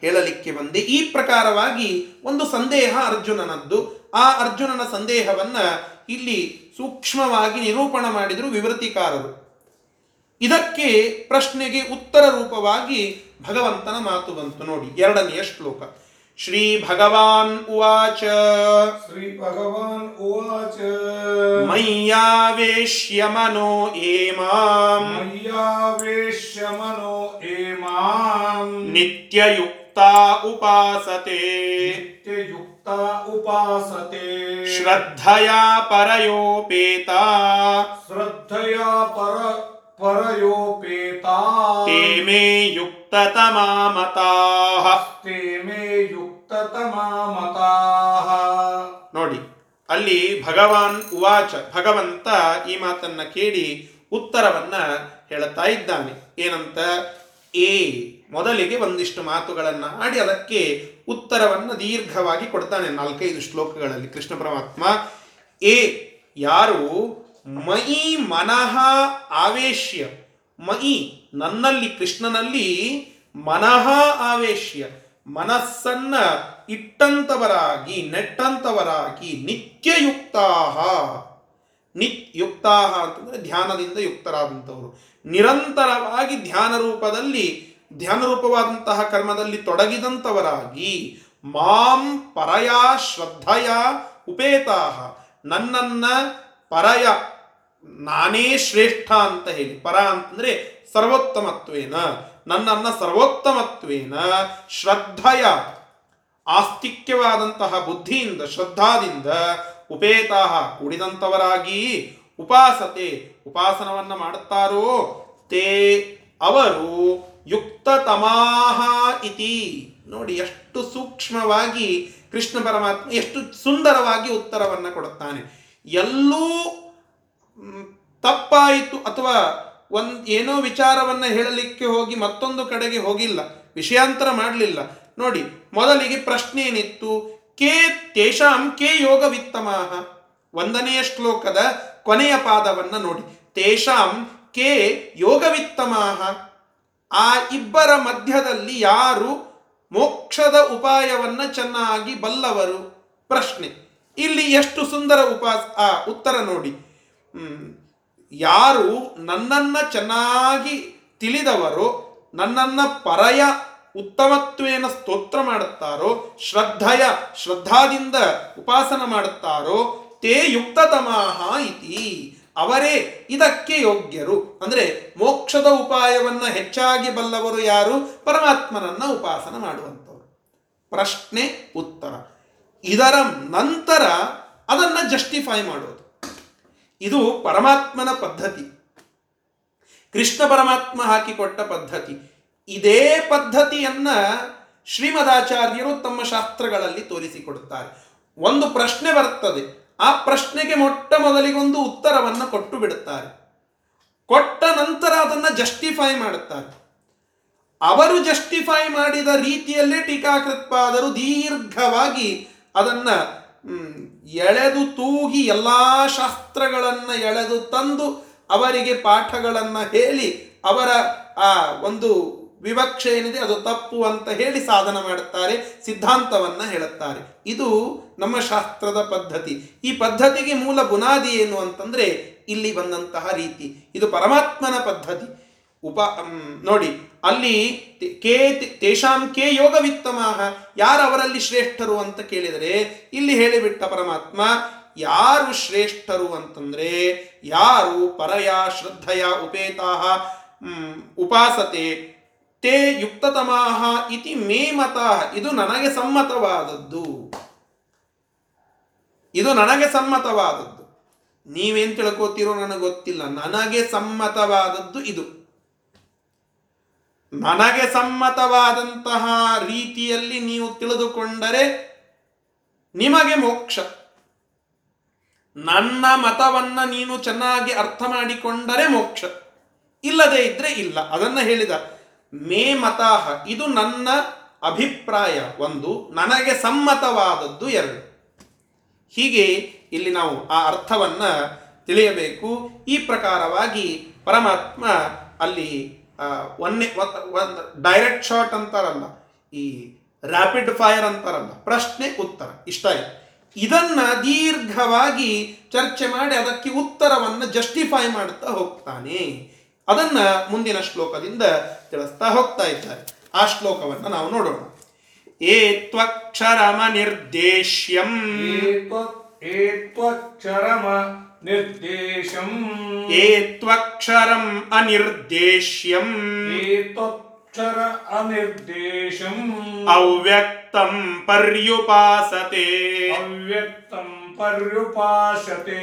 ಹೇಳಲಿಕ್ಕೆ ಬಂದೆ. ಈ ಪ್ರಕಾರವಾಗಿ ಒಂದು ಸಂದೇಹ ಅರ್ಜುನನದ್ದು. ಆ ಅರ್ಜುನನ ಸಂದೇಹವನ್ನ ಇಲ್ಲಿ ಸೂಕ್ಷ್ಮವಾಗಿ ನಿರೂಪಣ ಮಾಡಿದರು ವಿವೃತಿಕಾರರು. ಇದಕ್ಕೆ ಪ್ರಶ್ನೆಗೆ ಉತ್ತರ ರೂಪವಾಗಿ ಭಗವಂತನ ಮಾತು ಬಂತು ನೋಡಿ. ಎರಡನೆಯ ಶ್ಲೋಕ. श्री भगवान उवाच। श्री भगवान उवाच। मय्यावेश्य मनो एमाम् मय्यावेश्य मनो एमाम् नित्ययुक्ता उपासते। नित्ययुक्ता उपासते। श्रद्धया परयोपेता। श्रद्धया पर परयोपेता। ते मे युक्ततमा मताः ते मे युक्त ನೋಡಿ, ಅಲ್ಲಿ ಭಗವಾನ್ ಉವಾಚ, ಭಗವಂತ ಈ ಮಾತನ್ನ ಕೇಳಿ ಉತ್ತರವನ್ನ ಹೇಳುತ್ತಾ ಇದ್ದಾನೆ. ಏನಂತ? ಏ, ಮೊದಲಿಗೆ ಒಂದಿಷ್ಟು ಮಾತುಗಳನ್ನ ಆಡಿ ಅದಕ್ಕೆ ಉತ್ತರವನ್ನ ದೀರ್ಘವಾಗಿ ಕೊಡ್ತಾನೆ ನಾಲ್ಕೈದು ಶ್ಲೋಕಗಳಲ್ಲಿ ಕೃಷ್ಣ ಪರಮಾತ್ಮ. ಏ, ಯಾರು? ಮಯಿ ಮನಃ ಆವೇಶ್ಯ. ಮಯಿ ನನ್ನಲ್ಲಿ ಕೃಷ್ಣನಲ್ಲಿ ಮನಃ ಆವೇಶ್ಯ. ಮನಸ್ಸನ್ನ ಇಟ್ಟಂತವರಾಗಿ, ನೆಟ್ಟಂತವರಾಗಿ ನಿತ್ಯಯುಕ್ತಾಹ. ನಿತ್ ಯುಕ್ತಾಹ ಅಂತಂದ್ರೆ ಧ್ಯಾನದಿಂದ ಯುಕ್ತರಾದಂಥವರು. ನಿರಂತರವಾಗಿ ಧ್ಯಾನ ರೂಪದಲ್ಲಿ, ಧ್ಯಾನ ರೂಪವಾದಂತಹ ಕರ್ಮದಲ್ಲಿ ತೊಡಗಿದಂಥವರಾಗಿ ಮಾಂ ಪರಯ ಶ್ರದ್ಧಯ ಉಪೇತಾಹ. ನನ್ನನ್ನ ಪರಯ, ನಾನೇ ಶ್ರೇಷ್ಠ ಅಂತ ಹೇಳಿ. ಪರ ಅಂತಂದ್ರೆ ಸರ್ವೋತ್ತಮತ್ವೇನ. ನನ್ನನ್ನ ಸರ್ವೋತ್ತಮತ್ವೇನ ಶ್ರದ್ಧೆಯ ಆಸ್ತಿಕ್ಯವಾದಂತಹ ಬುದ್ಧಿಯಿಂದ, ಶ್ರದ್ಧಾದಿಂದ ಉಪೇತಾಹ ಕೂಡಿದಂಥವರಾಗಿ ಉಪಾಸತೆ ಉಪಾಸನವನ್ನು ಮಾಡುತ್ತಾರೋ, ತೇ ಅವರು ಯುಕ್ತತಮಾಹ ಇತಿ. ನೋಡಿ, ಎಷ್ಟು ಸೂಕ್ಷ್ಮವಾಗಿ ಕೃಷ್ಣ ಪರಮಾತ್ಮ ಎಷ್ಟು ಸುಂದರವಾಗಿ ಉತ್ತರವನ್ನು ಕೊಡುತ್ತಾನೆ. ಎಲ್ಲೂ ತಪ್ಪಾಯಿತು ಅಥವಾ ಒಂದ್ ಏನೋ ವಿಚಾರವನ್ನ ಹೇಳಲಿಕ್ಕೆ ಹೋಗಿ ಮತ್ತೊಂದು ಕಡೆಗೆ ಹೋಗಿಲ್ಲ, ವಿಷಯಾಂತರ ಮಾಡಲಿಲ್ಲ. ನೋಡಿ, ಮೊದಲಿಗೆ ಪ್ರಶ್ನೆ ಏನಿತ್ತು? ಕೇ ತೇಷಾಂ ಕೇ ಯೋಗ ವಿತ್ತಮಾಹ ಒಂದನೆಯ ಶ್ಲೋಕದ ಕೊನೆಯ ಪಾದವನ್ನು ನೋಡಿ. ತೇಷಾಂ ಕೇ ಯೋಗವಿತ್ತಮಾಹ? ಆ ಇಬ್ಬರ ಮಧ್ಯದಲ್ಲಿ ಯಾರು ಮೋಕ್ಷದ ಉಪಾಯವನ್ನ ಚೆನ್ನಾಗಿ ಬಲ್ಲವರು? ಪ್ರಶ್ನೆ. ಇಲ್ಲಿ ಎಷ್ಟು ಸುಂದರ ಉಪಾಸ ಆ ಉತ್ತರ ನೋಡಿ. ಯಾರು ನನ್ನನ್ನು ಚೆನ್ನಾಗಿ ತಿಳಿದವರು, ನನ್ನನ್ನು ಪರಯ ಉತ್ತಮತ್ವೇನ ಸ್ತೋತ್ರ ಮಾಡುತ್ತಾರೋ, ಶ್ರದ್ಧಯ ಶ್ರದ್ಧಾದಿಂದ ಉಪಾಸನ ಮಾಡುತ್ತಾರೋ, ತೇ ಯುಕ್ತತಮಾಹ ಇತಿ. ಅವರೇ ಇದಕ್ಕೆ ಯೋಗ್ಯರು. ಅಂದ್ರೆ ಮೋಕ್ಷದ ಉಪಾಯವನ್ನ ಹೆಚ್ಚಾಗಿ ಬಲ್ಲವರು ಯಾರು? ಪರಮಾತ್ಮನನ್ನ ಉಪಾಸನ ಮಾಡುವಂಥವ್ರು. ಪ್ರಶ್ನೆ, ಉತ್ತರ. ಇದರ ನಂತರ ಅದನ್ನು ಜಸ್ಟಿಫೈ ಮಾಡೋದು ಇದು ಪರಮಾತ್ಮನ ಪದ್ಧತಿ. ಕೃಷ್ಣ ಪರಮಾತ್ಮ ಹಾಕಿಕೊಟ್ಟ ಪದ್ಧತಿ. ಇದೇ ಪದ್ಧತಿಯನ್ನ ಶ್ರೀಮದಾಚಾರ್ಯರು ತಮ್ಮ ಶಾಸ್ತ್ರಗಳಲ್ಲಿ ತೋರಿಸಿಕೊಡುತ್ತಾರೆ. ಒಂದು ಪ್ರಶ್ನೆ ಬರ್ತದೆ. ಆ ಪ್ರಶ್ನೆಗೆ ಮೊಟ್ಟ ಮೊದಲಿಗೊಂದು ಉತ್ತರವನ್ನು ಕೊಟ್ಟು ಬಿಡುತ್ತಾರೆ. ಕೊಟ್ಟ ನಂತರ ಅದನ್ನು ಜಸ್ಟಿಫೈ ಮಾಡುತ್ತಾರೆ. ಅವರು ಜಸ್ಟಿಫೈ ಮಾಡಿದ ರೀತಿಯಲ್ಲೇ ಟೀಕಾಕೃತ್ಪಾದರು ದೀರ್ಘವಾಗಿ ಅದನ್ನ ಎಳೆದು ತೂಗಿ ಎಲ್ಲ ಶಾಸ್ತ್ರಗಳನ್ನು ಎಳೆದು ತಂದು ಅವರಿಗೆ ಪಾಠಗಳನ್ನು ಹೇಳಿ ಅವರ, ಆ, ಒಂದು ವಿವಕ್ಷೆ ಏನಿದೆ ಅದು ತಪ್ಪು ಅಂತ ಹೇಳಿ ಸಾಧನ ಮಾಡುತ್ತಾರೆ, ಸಿದ್ಧಾಂತವನ್ನು ಹೇಳುತ್ತಾರೆ. ಇದು ನಮ್ಮ ಶಾಸ್ತ್ರದ ಪದ್ಧತಿ. ಈ ಪದ್ಧತಿಗೆ ಮೂಲ ಬುನಾದಿ ಏನು ಅಂತಂದರೆ ಇಲ್ಲಿ ಬಂದಂತಹ ರೀತಿ. ಇದು ಪರಮಾತ್ಮನ ಪದ್ಧತಿ. ಉಪ ನೋಡಿ, ಅಲ್ಲಿ ಕೇ ತೇಷಾಂ ಕೇ ಯೋಗವಿತ್ತಮಾಹ, ಯಾರು ಅವರಲ್ಲಿ ಶ್ರೇಷ್ಠರು ಅಂತ ಕೇಳಿದರೆ, ಇಲ್ಲಿ ಹೇಳಿಬಿಟ್ಟ ಪರಮಾತ್ಮ, ಯಾರು ಶ್ರೇಷ್ಠರು ಅಂತಂದ್ರೆ, ಯಾರು ಪರಯ ಶ್ರದ್ಧಯ ಉಪೇತಾಹ ಉಪಾಸತೆ, ತೇ ಯುಕ್ತತಮಾಹ ಇತಿ ಮೇ ಮತಃ ಇದು ನನಗೆ ಸಮ್ಮತವಾದದ್ದು. ಇದು ನನಗೆ ಸಮ್ಮತವಾದದ್ದು. ನೀವೇನ್ ತಿಳ್ಕೋತೀರೋ ನನಗೆ ಗೊತ್ತಿಲ್ಲ, ನನಗೆ ಸಮ್ಮತವಾದದ್ದು ಇದು. ನನಗೆ ಸಮ್ಮತವಾದಂತಹ ರೀತಿಯಲ್ಲಿ ನೀವು ತಿಳಿದುಕೊಂಡರೆ ನಿಮಗೆ ಮೋಕ್ಷ. ನನ್ನ ಮತವನ್ನ ನೀನು ಚೆನ್ನಾಗಿ ಅರ್ಥ ಮಾಡಿಕೊಂಡರೆ ಮೋಕ್ಷ. ಇಲ್ಲದೇ ಇದ್ರೆ ಇಲ್ಲ. ಅದನ್ನ ಹೇಳಿದ. ಮೇ ಮತಾಹ, ಇದು ನನ್ನ ಅಭಿಪ್ರಾಯ. ಒಂದು, ನನಗೆ ಸಮ್ಮತವಾದದ್ದು ಎರಡು. ಹೀಗೆ ಇಲ್ಲಿ ನಾವು ಆ ಅರ್ಥವನ್ನ ತಿಳಿಯಬೇಕು. ಈ ಪ್ರಕಾರವಾಗಿ ಪರಮಾತ್ಮ ಅಲ್ಲಿ ಆ, ಒಂದೇ ಡೈರೆಕ್ಟ್ ಶಾಟ್ ಅಂತಾರಲ್ಲ ಈ ರ್ಯಾಪಿಡ್ ಫೈರ್ ಅಂತಾರಲ್ಲ ಪ್ರಶ್ನೆ ಉತ್ತರ ಇಷ್ಟ ಆಯ್ತು. ಇದನ್ನ ದೀರ್ಘವಾಗಿ ಚರ್ಚೆ ಮಾಡಿ ಅದಕ್ಕೆ ಉತ್ತರವನ್ನು ಜಸ್ಟಿಫೈ ಮಾಡುತ್ತಾ ಹೋಗ್ತಾನೆ. ಅದನ್ನ ಮುಂದಿನ ಶ್ಲೋಕದಿಂದ ತಿಳಿಸ್ತಾ ಹೋಗ್ತಾ ಇದ್ದಾರೆ. ಆ ಶ್ಲೋಕವನ್ನು ನಾವು ನೋಡೋಣ. ಏ ತ್ವಕ್ಷರಮ ನಿರ್ದೇಶ್ಯಂ. ಏತ್ವ- ಏತ್ವಕ್ಷರಮ ನಿರ್ದೇಶಂ ಏತ್ವಕ್ಷರಂ ಅನಿರ್ದೇಶ್ಯಂ ಏತ್ವಕ್ಷರ ಅನಿರ್ದೇಶಂ ಅವ್ಯಕ್ತಂ ಪರ್ಯುಪಾಸತೆ ಅವ್ಯಕ್ತಂ ಪರ್ಯುಪಾಸತೆ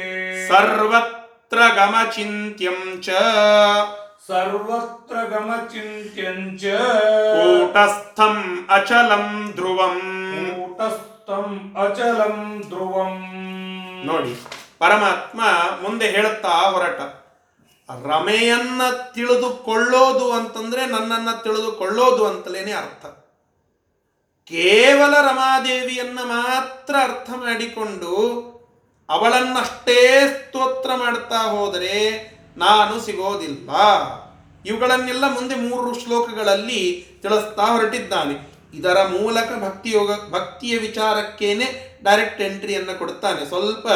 ಸರ್ವತ್ರ ಗಮಚಿಂತ್ಯಂ ಚ ಸರ್ವತ್ರ ಗಮಚಿಂತ್ಯಂ ಚ ಕೂಟಸ್ಥಂ ಅಚಲಂ ಧ್ರುವಂ ಕೂಟಸ್ಥಂ ಅಚಲಂ ಧ್ರುವಂ ನೋಡಿ। ಪರಮಾತ್ಮ ಮುಂದೆ ಹೇಳುತ್ತಾ ಹೊರಟ, ರಮೆಯನ್ನ ತಿಳಿದುಕೊಳ್ಳೋದು ಅಂತಂದ್ರೆ ನನ್ನನ್ನ ತಿಳಿದುಕೊಳ್ಳೋದು ಅಂತಲೇನೆ ಅರ್ಥ. ಕೇವಲ ರಮಾದೇವಿಯನ್ನ ಮಾತ್ರ ಅರ್ಥ ಮಾಡಿಕೊಂಡು ಅವಳನ್ನಷ್ಟೇ ಸ್ತೋತ್ರ ಮಾಡ್ತಾ ಹೋದರೆ ನಾನು ಸಿಗೋದಿಲ್ಲ. ಇವುಗಳನ್ನೆಲ್ಲ ಮುಂದೆ ಮೂರು ಶ್ಲೋಕಗಳಲ್ಲಿ ತಿಳಿಸ್ತಾ ಹೊರಟಿದ್ದಾನೆ. ಇದರ ಮೂಲಕ ಭಕ್ತಿಯೋಗ, ಭಕ್ತಿಯ ವಿಚಾರಕ್ಕೇನೆ ಡೈರೆಕ್ಟ್ ಎಂಟ್ರಿಯನ್ನು ಕೊಡುತ್ತಾನೆ ಸ್ವಲ್ಪ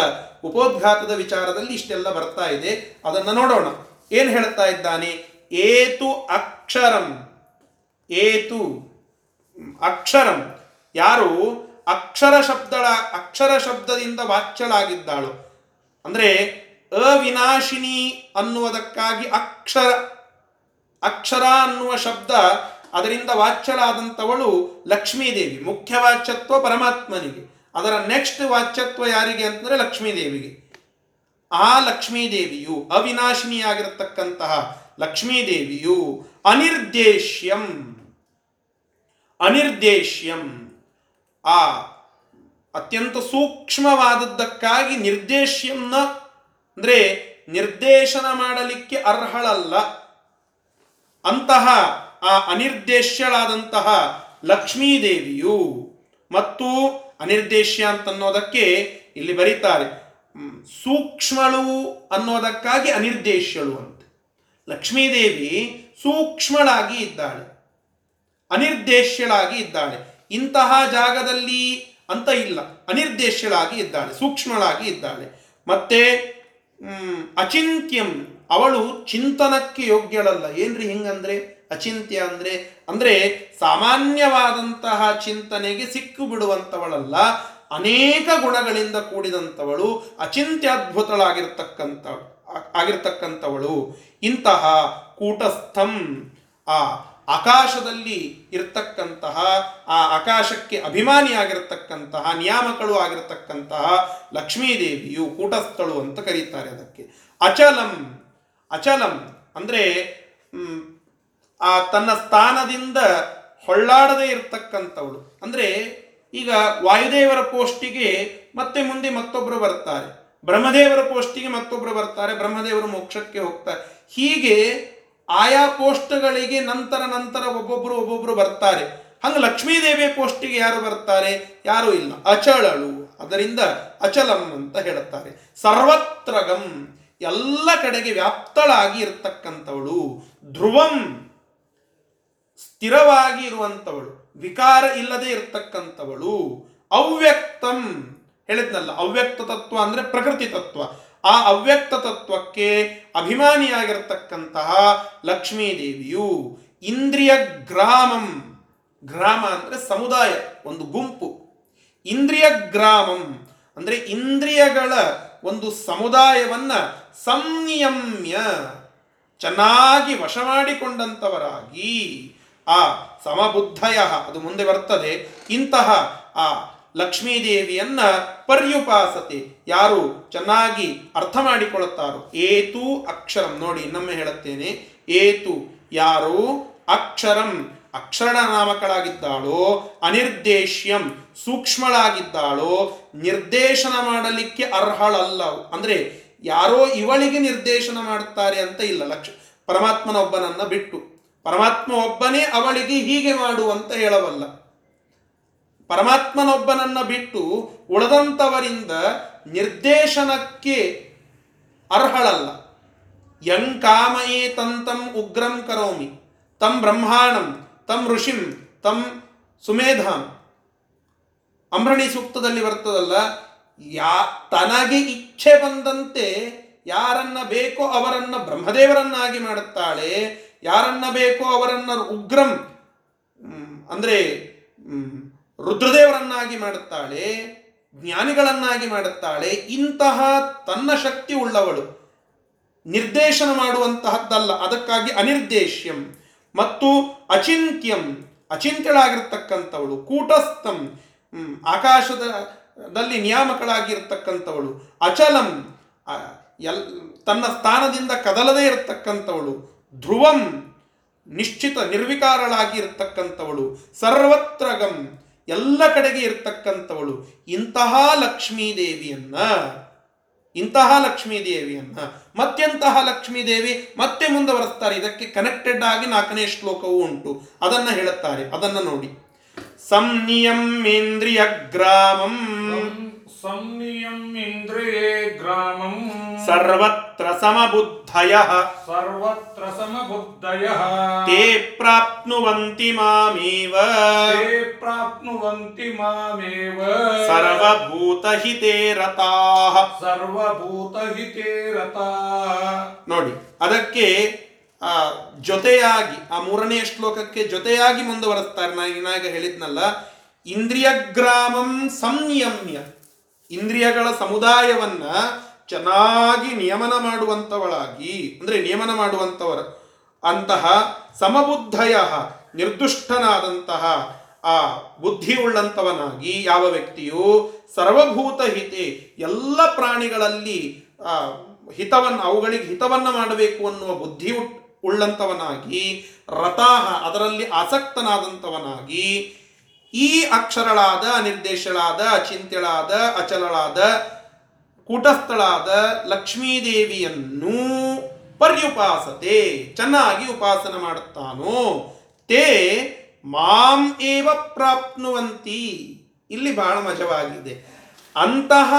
ಉಪೋದ್ಘಾತದ ವಿಚಾರದಲ್ಲಿ ಇಷ್ಟೆಲ್ಲ ಬರ್ತಾ ಇದೆ. ಅದನ್ನು ನೋಡೋಣ. ಏನು ಹೇಳ್ತಾ ಇದ್ದಾನೆ? ಏತು ಅಕ್ಷರಂ. ಏತು. ಅಕ್ಷರಂ. ಯಾರು? ಅಕ್ಷರ ಶಬ್ದಳ, ಅಕ್ಷರ ಶಬ್ದದಿಂದ ವಾಚ್ಯಳಾಗಿದ್ದಾಳು. ಅಂದ್ರೆ ಅವಿನಾಶಿನಿ ಅನ್ನುವುದಕ್ಕಾಗಿ ಅಕ್ಷರ ಅಕ್ಷರ ಅನ್ನುವ ಶಬ್ದ ಅದರಿಂದ ವಾಚ್ಯಳಾದಂಥವಳು ಲಕ್ಷ್ಮೀದೇವಿ ಮುಖ್ಯ ವಾಚ್ಯತ್ವ ಪರಮಾತ್ಮನಿಗೆ. ಅದರ ನೆಕ್ಸ್ಟ್ ವಾಚ್ಯತ್ವ ಯಾರಿಗೆ ಅಂತಂದರೆ ಲಕ್ಷ್ಮೀದೇವಿಗೆ. ಆ ಲಕ್ಷ್ಮೀದೇವಿಯು ಅವಿನಾಶಿನಿಯಾಗಿರತಕ್ಕಂತಹ ಲಕ್ಷ್ಮೀದೇವಿಯು ಅನಿರ್ದೇಶ್ಯಂ. ಅನಿರ್ದೇಶ್ಯಂ. ಆ ಅತ್ಯಂತ ಸೂಕ್ಷ್ಮವಾದದ್ದಕ್ಕಾಗಿ ನಿರ್ದೇಶ್ಯಂನ ಅಂದರೆ ನಿರ್ದೇಶನ ಮಾಡಲಿಕ್ಕೆ ಅರ್ಹಳಲ್ಲ. ಅಂತಹ ಆ ಅನಿರ್ದೇಶ್ಯಳಾದಂತಹ ಲಕ್ಷ್ಮೀದೇವಿಯು ಮತ್ತು ಅನಿರ್ದೇಶ್ಯ ಅಂತನ್ನೋದಕ್ಕೆ ಇಲ್ಲಿ ಬರೀತಾರೆ. ಸೂಕ್ಷ್ಮಳು ಅನ್ನೋದಕ್ಕಾಗಿ ಅನಿರ್ದೇಶ್ಯಳು ಅಂತ. ಲಕ್ಷ್ಮೀದೇವಿ ಸೂಕ್ಷ್ಮಳಾಗಿ ಇದ್ದಾಳೆ. ಅನಿರ್ದೇಶ್ಯಳಾಗಿ ಇದ್ದಾಳೆ. ಇಂತಹ ಜಾಗದಲ್ಲಿ ಅಂತ ಇಲ್ಲ. ಅನಿರ್ದೇಶ್ಯಳಾಗಿ ಇದ್ದಾಳೆ, ಸೂಕ್ಷ್ಮಳಾಗಿ ಇದ್ದಾಳೆ. ಮತ್ತೆ ಅಚಿಂತ್ಯಂ, ಅವಳು ಚಿಂತನಕ್ಕೆ ಯೋಗ್ಯಳಲ್ಲ. ಏನ್ರಿ ಹಿಂಗಂದ್ರೆ? ಅಚಿಂತ್ಯ ಅಂದರೆ ಅಂದರೆ ಸಾಮಾನ್ಯವಾದಂತಹ ಚಿಂತನೆಗೆ ಸಿಕ್ಕು ಬಿಡುವಂಥವಳಲ್ಲ ಅನೇಕ ಗುಣಗಳಿಂದ ಕೂಡಿದಂಥವಳು ಅಚಿಂತ್ಯದ್ಭುತಳಾಗಿರ್ತಕ್ಕಂಥ ಆಗಿರ್ತಕ್ಕಂಥವಳು. ಇಂತಹ ಕೂಟಸ್ಥಂ, ಆ ಆಕಾಶದಲ್ಲಿ ಇರತಕ್ಕಂತಹ, ಆ ಆಕಾಶಕ್ಕೆ ಅಭಿಮಾನಿಯಾಗಿರ್ತಕ್ಕಂತಹ, ನಿಯಾಮಕಳು ಆಗಿರತಕ್ಕಂತಹ ಲಕ್ಷ್ಮೀದೇವಿಯು ಕೂಟಸ್ಥಳು ಅಂತ ಕರೀತಾರೆ ಅದಕ್ಕೆ. ಅಚಲಂ ಅಚಲಂ ಅಂದರೆ ಆ ತನ್ನ ಸ್ಥಾನದಿಂದ ಹೊಳ್ಳಾಡದೆ ಇರತಕ್ಕಂಥವಳು. ಅಂದರೆ ಈಗ ವಾಯುದೇವರ ಪೋಸ್ಟಿಗೆ ಮತ್ತೆ ಮುಂದೆ ಮತ್ತೊಬ್ಬರು ಬರ್ತಾರೆ. ಬ್ರಹ್ಮದೇವರ ಪೋಸ್ಟಿಗೆ ಮತ್ತೊಬ್ಬರು ಬರ್ತಾರೆ, ಬ್ರಹ್ಮದೇವರು ಮೋಕ್ಷಕ್ಕೆ ಹೋಗ್ತಾರೆ. ಹೀಗೆ ಆಯಾ ಪೋಸ್ಟ್ಗಳಿಗೆ ನಂತರ ನಂತರ ಒಬ್ಬೊಬ್ಬರು ಒಬ್ಬೊಬ್ಬರು ಬರ್ತಾರೆ. ಹಂಗೆ ಲಕ್ಷ್ಮೀದೇವಿ ಪೋಸ್ಟಿಗೆ ಯಾರು ಬರ್ತಾರೆ? ಯಾರೂ ಇಲ್ಲ. ಅಚಳಳು ಅದರಿಂದ ಅಚಲಂ ಅಂತ ಹೇಳುತ್ತಾರೆ. ಸರ್ವತ್ರಗಂ ಎಲ್ಲ ಕಡೆಗೆ ವ್ಯಾಪ್ತಳಾಗಿ ಇರತಕ್ಕಂಥವಳು. ಧ್ರುವಂ. ಸ್ಥಿರವಾಗಿ ಇರುವಂಥವಳು, ವಿಕಾರ ಇಲ್ಲದೆ ಇರತಕ್ಕಂಥವಳು, ಅವ್ಯಕ್ತಂ, ಹೇಳಿದ್ನಲ್ಲ, ಅವ್ಯಕ್ತ ತತ್ವ ಅಂದ್ರೆ ಪ್ರಕೃತಿ ತತ್ವ. ಆ ಅವ್ಯಕ್ತ ತತ್ವಕ್ಕೆ ಅಭಿಮಾನಿಯಾಗಿರ್ತಕ್ಕಂತಹ ಲಕ್ಷ್ಮೀದೇವಿಯು ಇಂದ್ರಿಯ ಗ್ರಾಮಂ. ಗ್ರಾಮ ಅಂದ್ರೆ ಸಮುದಾಯ, ಒಂದು ಗುಂಪು. ಇಂದ್ರಿಯ ಗ್ರಾಮಂ ಅಂದ್ರೆ ಇಂದ್ರಿಯಗಳ ಒಂದು ಸಮುದಾಯವನ್ನ ಸಂಯಮ್ಯ ಚೆನ್ನಾಗಿ ವಶ ಮಾಡಿಕೊಂಡಂತವರಾಗಿ ಆ ಸಮಬುದ್ಧಯ, ಅದು ಮುಂದೆ ಬರ್ತದೆ, ಇಂತಹ ಆ ಲಕ್ಷ್ಮೀದೇವಿಯನ್ನ ಪರ್ಯುಪಾಸತೆ, ಯಾರು ಚೆನ್ನಾಗಿ ಅರ್ಥ ಮಾಡಿಕೊಳ್ಳುತ್ತಾರೋ, ಏತು ಅಕ್ಷರಂ, ನೋಡಿ ಇನ್ನೊಮ್ಮೆ ಹೇಳುತ್ತೇನೆ, ಏತು ಯಾರು ಅಕ್ಷರಂ, ಅಕ್ಷರಣ ನಾಮಕಳಾಗಿದ್ದಾಳೋ, ಅನಿರ್ದೇಶ್ಯಂ, ಸೂಕ್ಷ್ಮಳಾಗಿದ್ದಾಳೋ, ನಿರ್ದೇಶನ ಮಾಡಲಿಕ್ಕೆ ಅರ್ಹಳಲ್ಲ, ಅಂದ್ರೆ ಯಾರೋ ಇವಳಿಗೆ ನಿರ್ದೇಶನ ಮಾಡ್ತಾರೆ ಅಂತ ಇಲ್ಲ, ಲಕ್ಷ ಪರಮಾತ್ಮನ ಒಬ್ಬನನ್ನ ಬಿಟ್ಟು. ಪರಮಾತ್ಮ ಒಬ್ಬನೇ ಅವಳಿಗೆ ಹೀಗೆ ಮಾಡು ಅಂತ ಹೇಳವಲ್ಲ ಪರಮಾತ್ಮನೊಬ್ಬನನ್ನ ಬಿಟ್ಟು ಉಳದಂಥವರಿಂದ ನಿರ್ದೇಶನಕ್ಕೆ ಅರ್ಹಳಲ್ಲ. ಯಂಕಾಮಯೇ ತಂತಂ ಉಗ್ರಂ ಕರೋಮಿ, ತಂ ಬ್ರಹ್ಮಾಣಂ, ತಂ ಋಷಿಂ, ತಂ ಸುಮೇಧಾಂ. ಅಂಬ್ರಣಿ ಸೂಕ್ತದಲ್ಲಿ ಬರ್ತದಲ್ಲ, ಯಾ ತನಗೆ ಇಚ್ಛೆ ಬಂದಂತೆ ಯಾರನ್ನ ಬೇಕೋ ಅವರನ್ನ ಬ್ರಹ್ಮದೇವರನ್ನಾಗಿ ಮಾಡುತ್ತಾಳೆ ಯಾರನ್ನ ಬೇಕೋ ಅವರನ್ನ ಉಗ್ರಂ ಅಂದರೆ ರುದ್ರದೇವರನ್ನಾಗಿ ಮಾಡುತ್ತಾಳೆ, ಜ್ಞಾನಿಗಳನ್ನಾಗಿ ಮಾಡುತ್ತಾಳೆ, ಇಂತಹ ತನ್ನ ಶಕ್ತಿ ಉಳ್ಳವಳು. ನಿರ್ದೇಶನ ಮಾಡುವಂತಹದ್ದಲ್ಲ, ಅದಕ್ಕಾಗಿ ಅನಿರ್ದೇಶ್ಯಂ. ಮತ್ತು ಅಚಿಂತ್ಯಂ, ಅಚಿಂತ್ಯಳಾಗಿರ್ತಕ್ಕಂಥವಳು, ಕೂಟಸ್ಥಂ ಆಕಾಶದ ಆಕಾಶದಲ್ಲಿ ನಿಯಾಮಕಳಾಗಿರ್ತಕ್ಕಂಥವಳು, ಅಚಲಂ ಎಲ್, ತನ್ನ ಸ್ಥಾನದಿಂದ ಕದಲದೇ ಇರತಕ್ಕಂಥವಳು ಧ್ರುವಂ ನಿಶ್ಚಿತ ನಿರ್ವಿಕಾರಳಾಗಿ ಇರತಕ್ಕಂಥವಳು ಸರ್ವತ್ರಗಂ ಎಲ್ಲ ಕಡೆಗೆ ಇರತಕ್ಕಂಥವಳು, ಇಂತಹ ಲಕ್ಷ್ಮೀ ದೇವಿಯನ್ನ ಇಂತಹ ಲಕ್ಷ್ಮೀ ದೇವಿಯನ್ನ ಮತ್ತೆಂತಹ ಲಕ್ಷ್ಮೀದೇವಿ ಮತ್ತೆ ಮುಂದುವರೆಸ್ತಾರೆ. ಇದಕ್ಕೆ ಕನೆಕ್ಟೆಡ್ ಆಗಿ ನಾಲ್ಕನೇ ಶ್ಲೋಕವೂ ಉಂಟು. ಅದನ್ನ ಹೇಳುತ್ತಾರೆ. ಅದನ್ನ ನೋಡಿ. ಸಂನಿಯಮೇಂದ್ರಿಯ ಗ್ರಾಮಂ ಸಂನಿಯಂ ಇಂದ್ರಿಯೇ ಗ್ರಾಮಂ ಸರ್ವತ್ರ ಸಮಬುದ್ಧಯಃ ಸರ್ವತ್ರ ಸಮಬುದ್ಧಯಃ ತೇ ಪ್ರಾಪ್ನುವಂತಿ ಮಾಮೇವ ತೇ ಪ್ರಾಪ್ನುವಂತಿ ಮಾಮೇವ ಸರ್ವಭೂತಹಿತೇ ರತಾಃ ಸರ್ವಭೂತಹಿತೇ ರತಾ ನೋಡಿ ಅದಕ್ಕೆ ಆ ಜೊತೆಯಾಗಿ ಆ ಮೂರನೇ ಶ್ಲೋಕಕ್ಕೆ ಜೊತೆಯಾಗಿ ಮುಂದುವರೆಸ್ತಾರೆ. ನಾನು ಏನಾಗ ಹೇಳಿದ್ನಲ್ಲ ಇಂದ್ರಿಯ ಗ್ರಾಮಂ ಸಂಯಮ್ಯ ಇಂದ್ರಿಯಗಳ ಸಮುದಾಯವನ್ನ ಚೆನ್ನಾಗಿ ನಿಯಮನ ಮಾಡುವಂಥವಳಾಗಿ, ಅಂದರೆ ನಿಯಮನ ಮಾಡುವಂಥವರ ಅಂತಹ ಸಮಬುದ್ಧಯ, ನಿರ್ದುಷ್ಟನಾದಂತಹ ಆ ಬುದ್ಧಿ ಉಳ್ಳಂತವನಾಗಿ ಯಾವ ವ್ಯಕ್ತಿಯು ಸರ್ವಭೂತ ಹಿತೆ ಎಲ್ಲ ಪ್ರಾಣಿಗಳಲ್ಲಿ, ಆ, ಹಿತವನ್ನು, ಅವುಗಳಿಗೆ ಹಿತವನ್ನು ಮಾಡಬೇಕು ಅನ್ನುವ ಬುದ್ಧಿ ಉಳ್ಳಂಥವನಾಗಿ ರತಾಹ ಅದರಲ್ಲಿ ಆಸಕ್ತನಾದಂಥವನಾಗಿ ಈ ಅಕ್ಷರಳಾದ ಅನಿರ್ದೇಶಳಾದ ಅಚಿಂತ್ಯಳಾದ ಅಚಲಳಾದ, ಕೂಟಸ್ಥಳಾದ ಲಕ್ಷ್ಮೀದೇವಿಯನ್ನು ಪರ್ಯುಪಾಸತೆ, ಚೆನ್ನಾಗಿ ಉಪಾಸನ ಮಾಡುತ್ತಾನೋ, ತೇ ಮಾಂ ಏವ ಪ್ರಾಪ್ನುವಂತಿ. ಇಲ್ಲಿ ಬಹಳ ಮಜವಾಗಿದೆ. ಅಂತಹ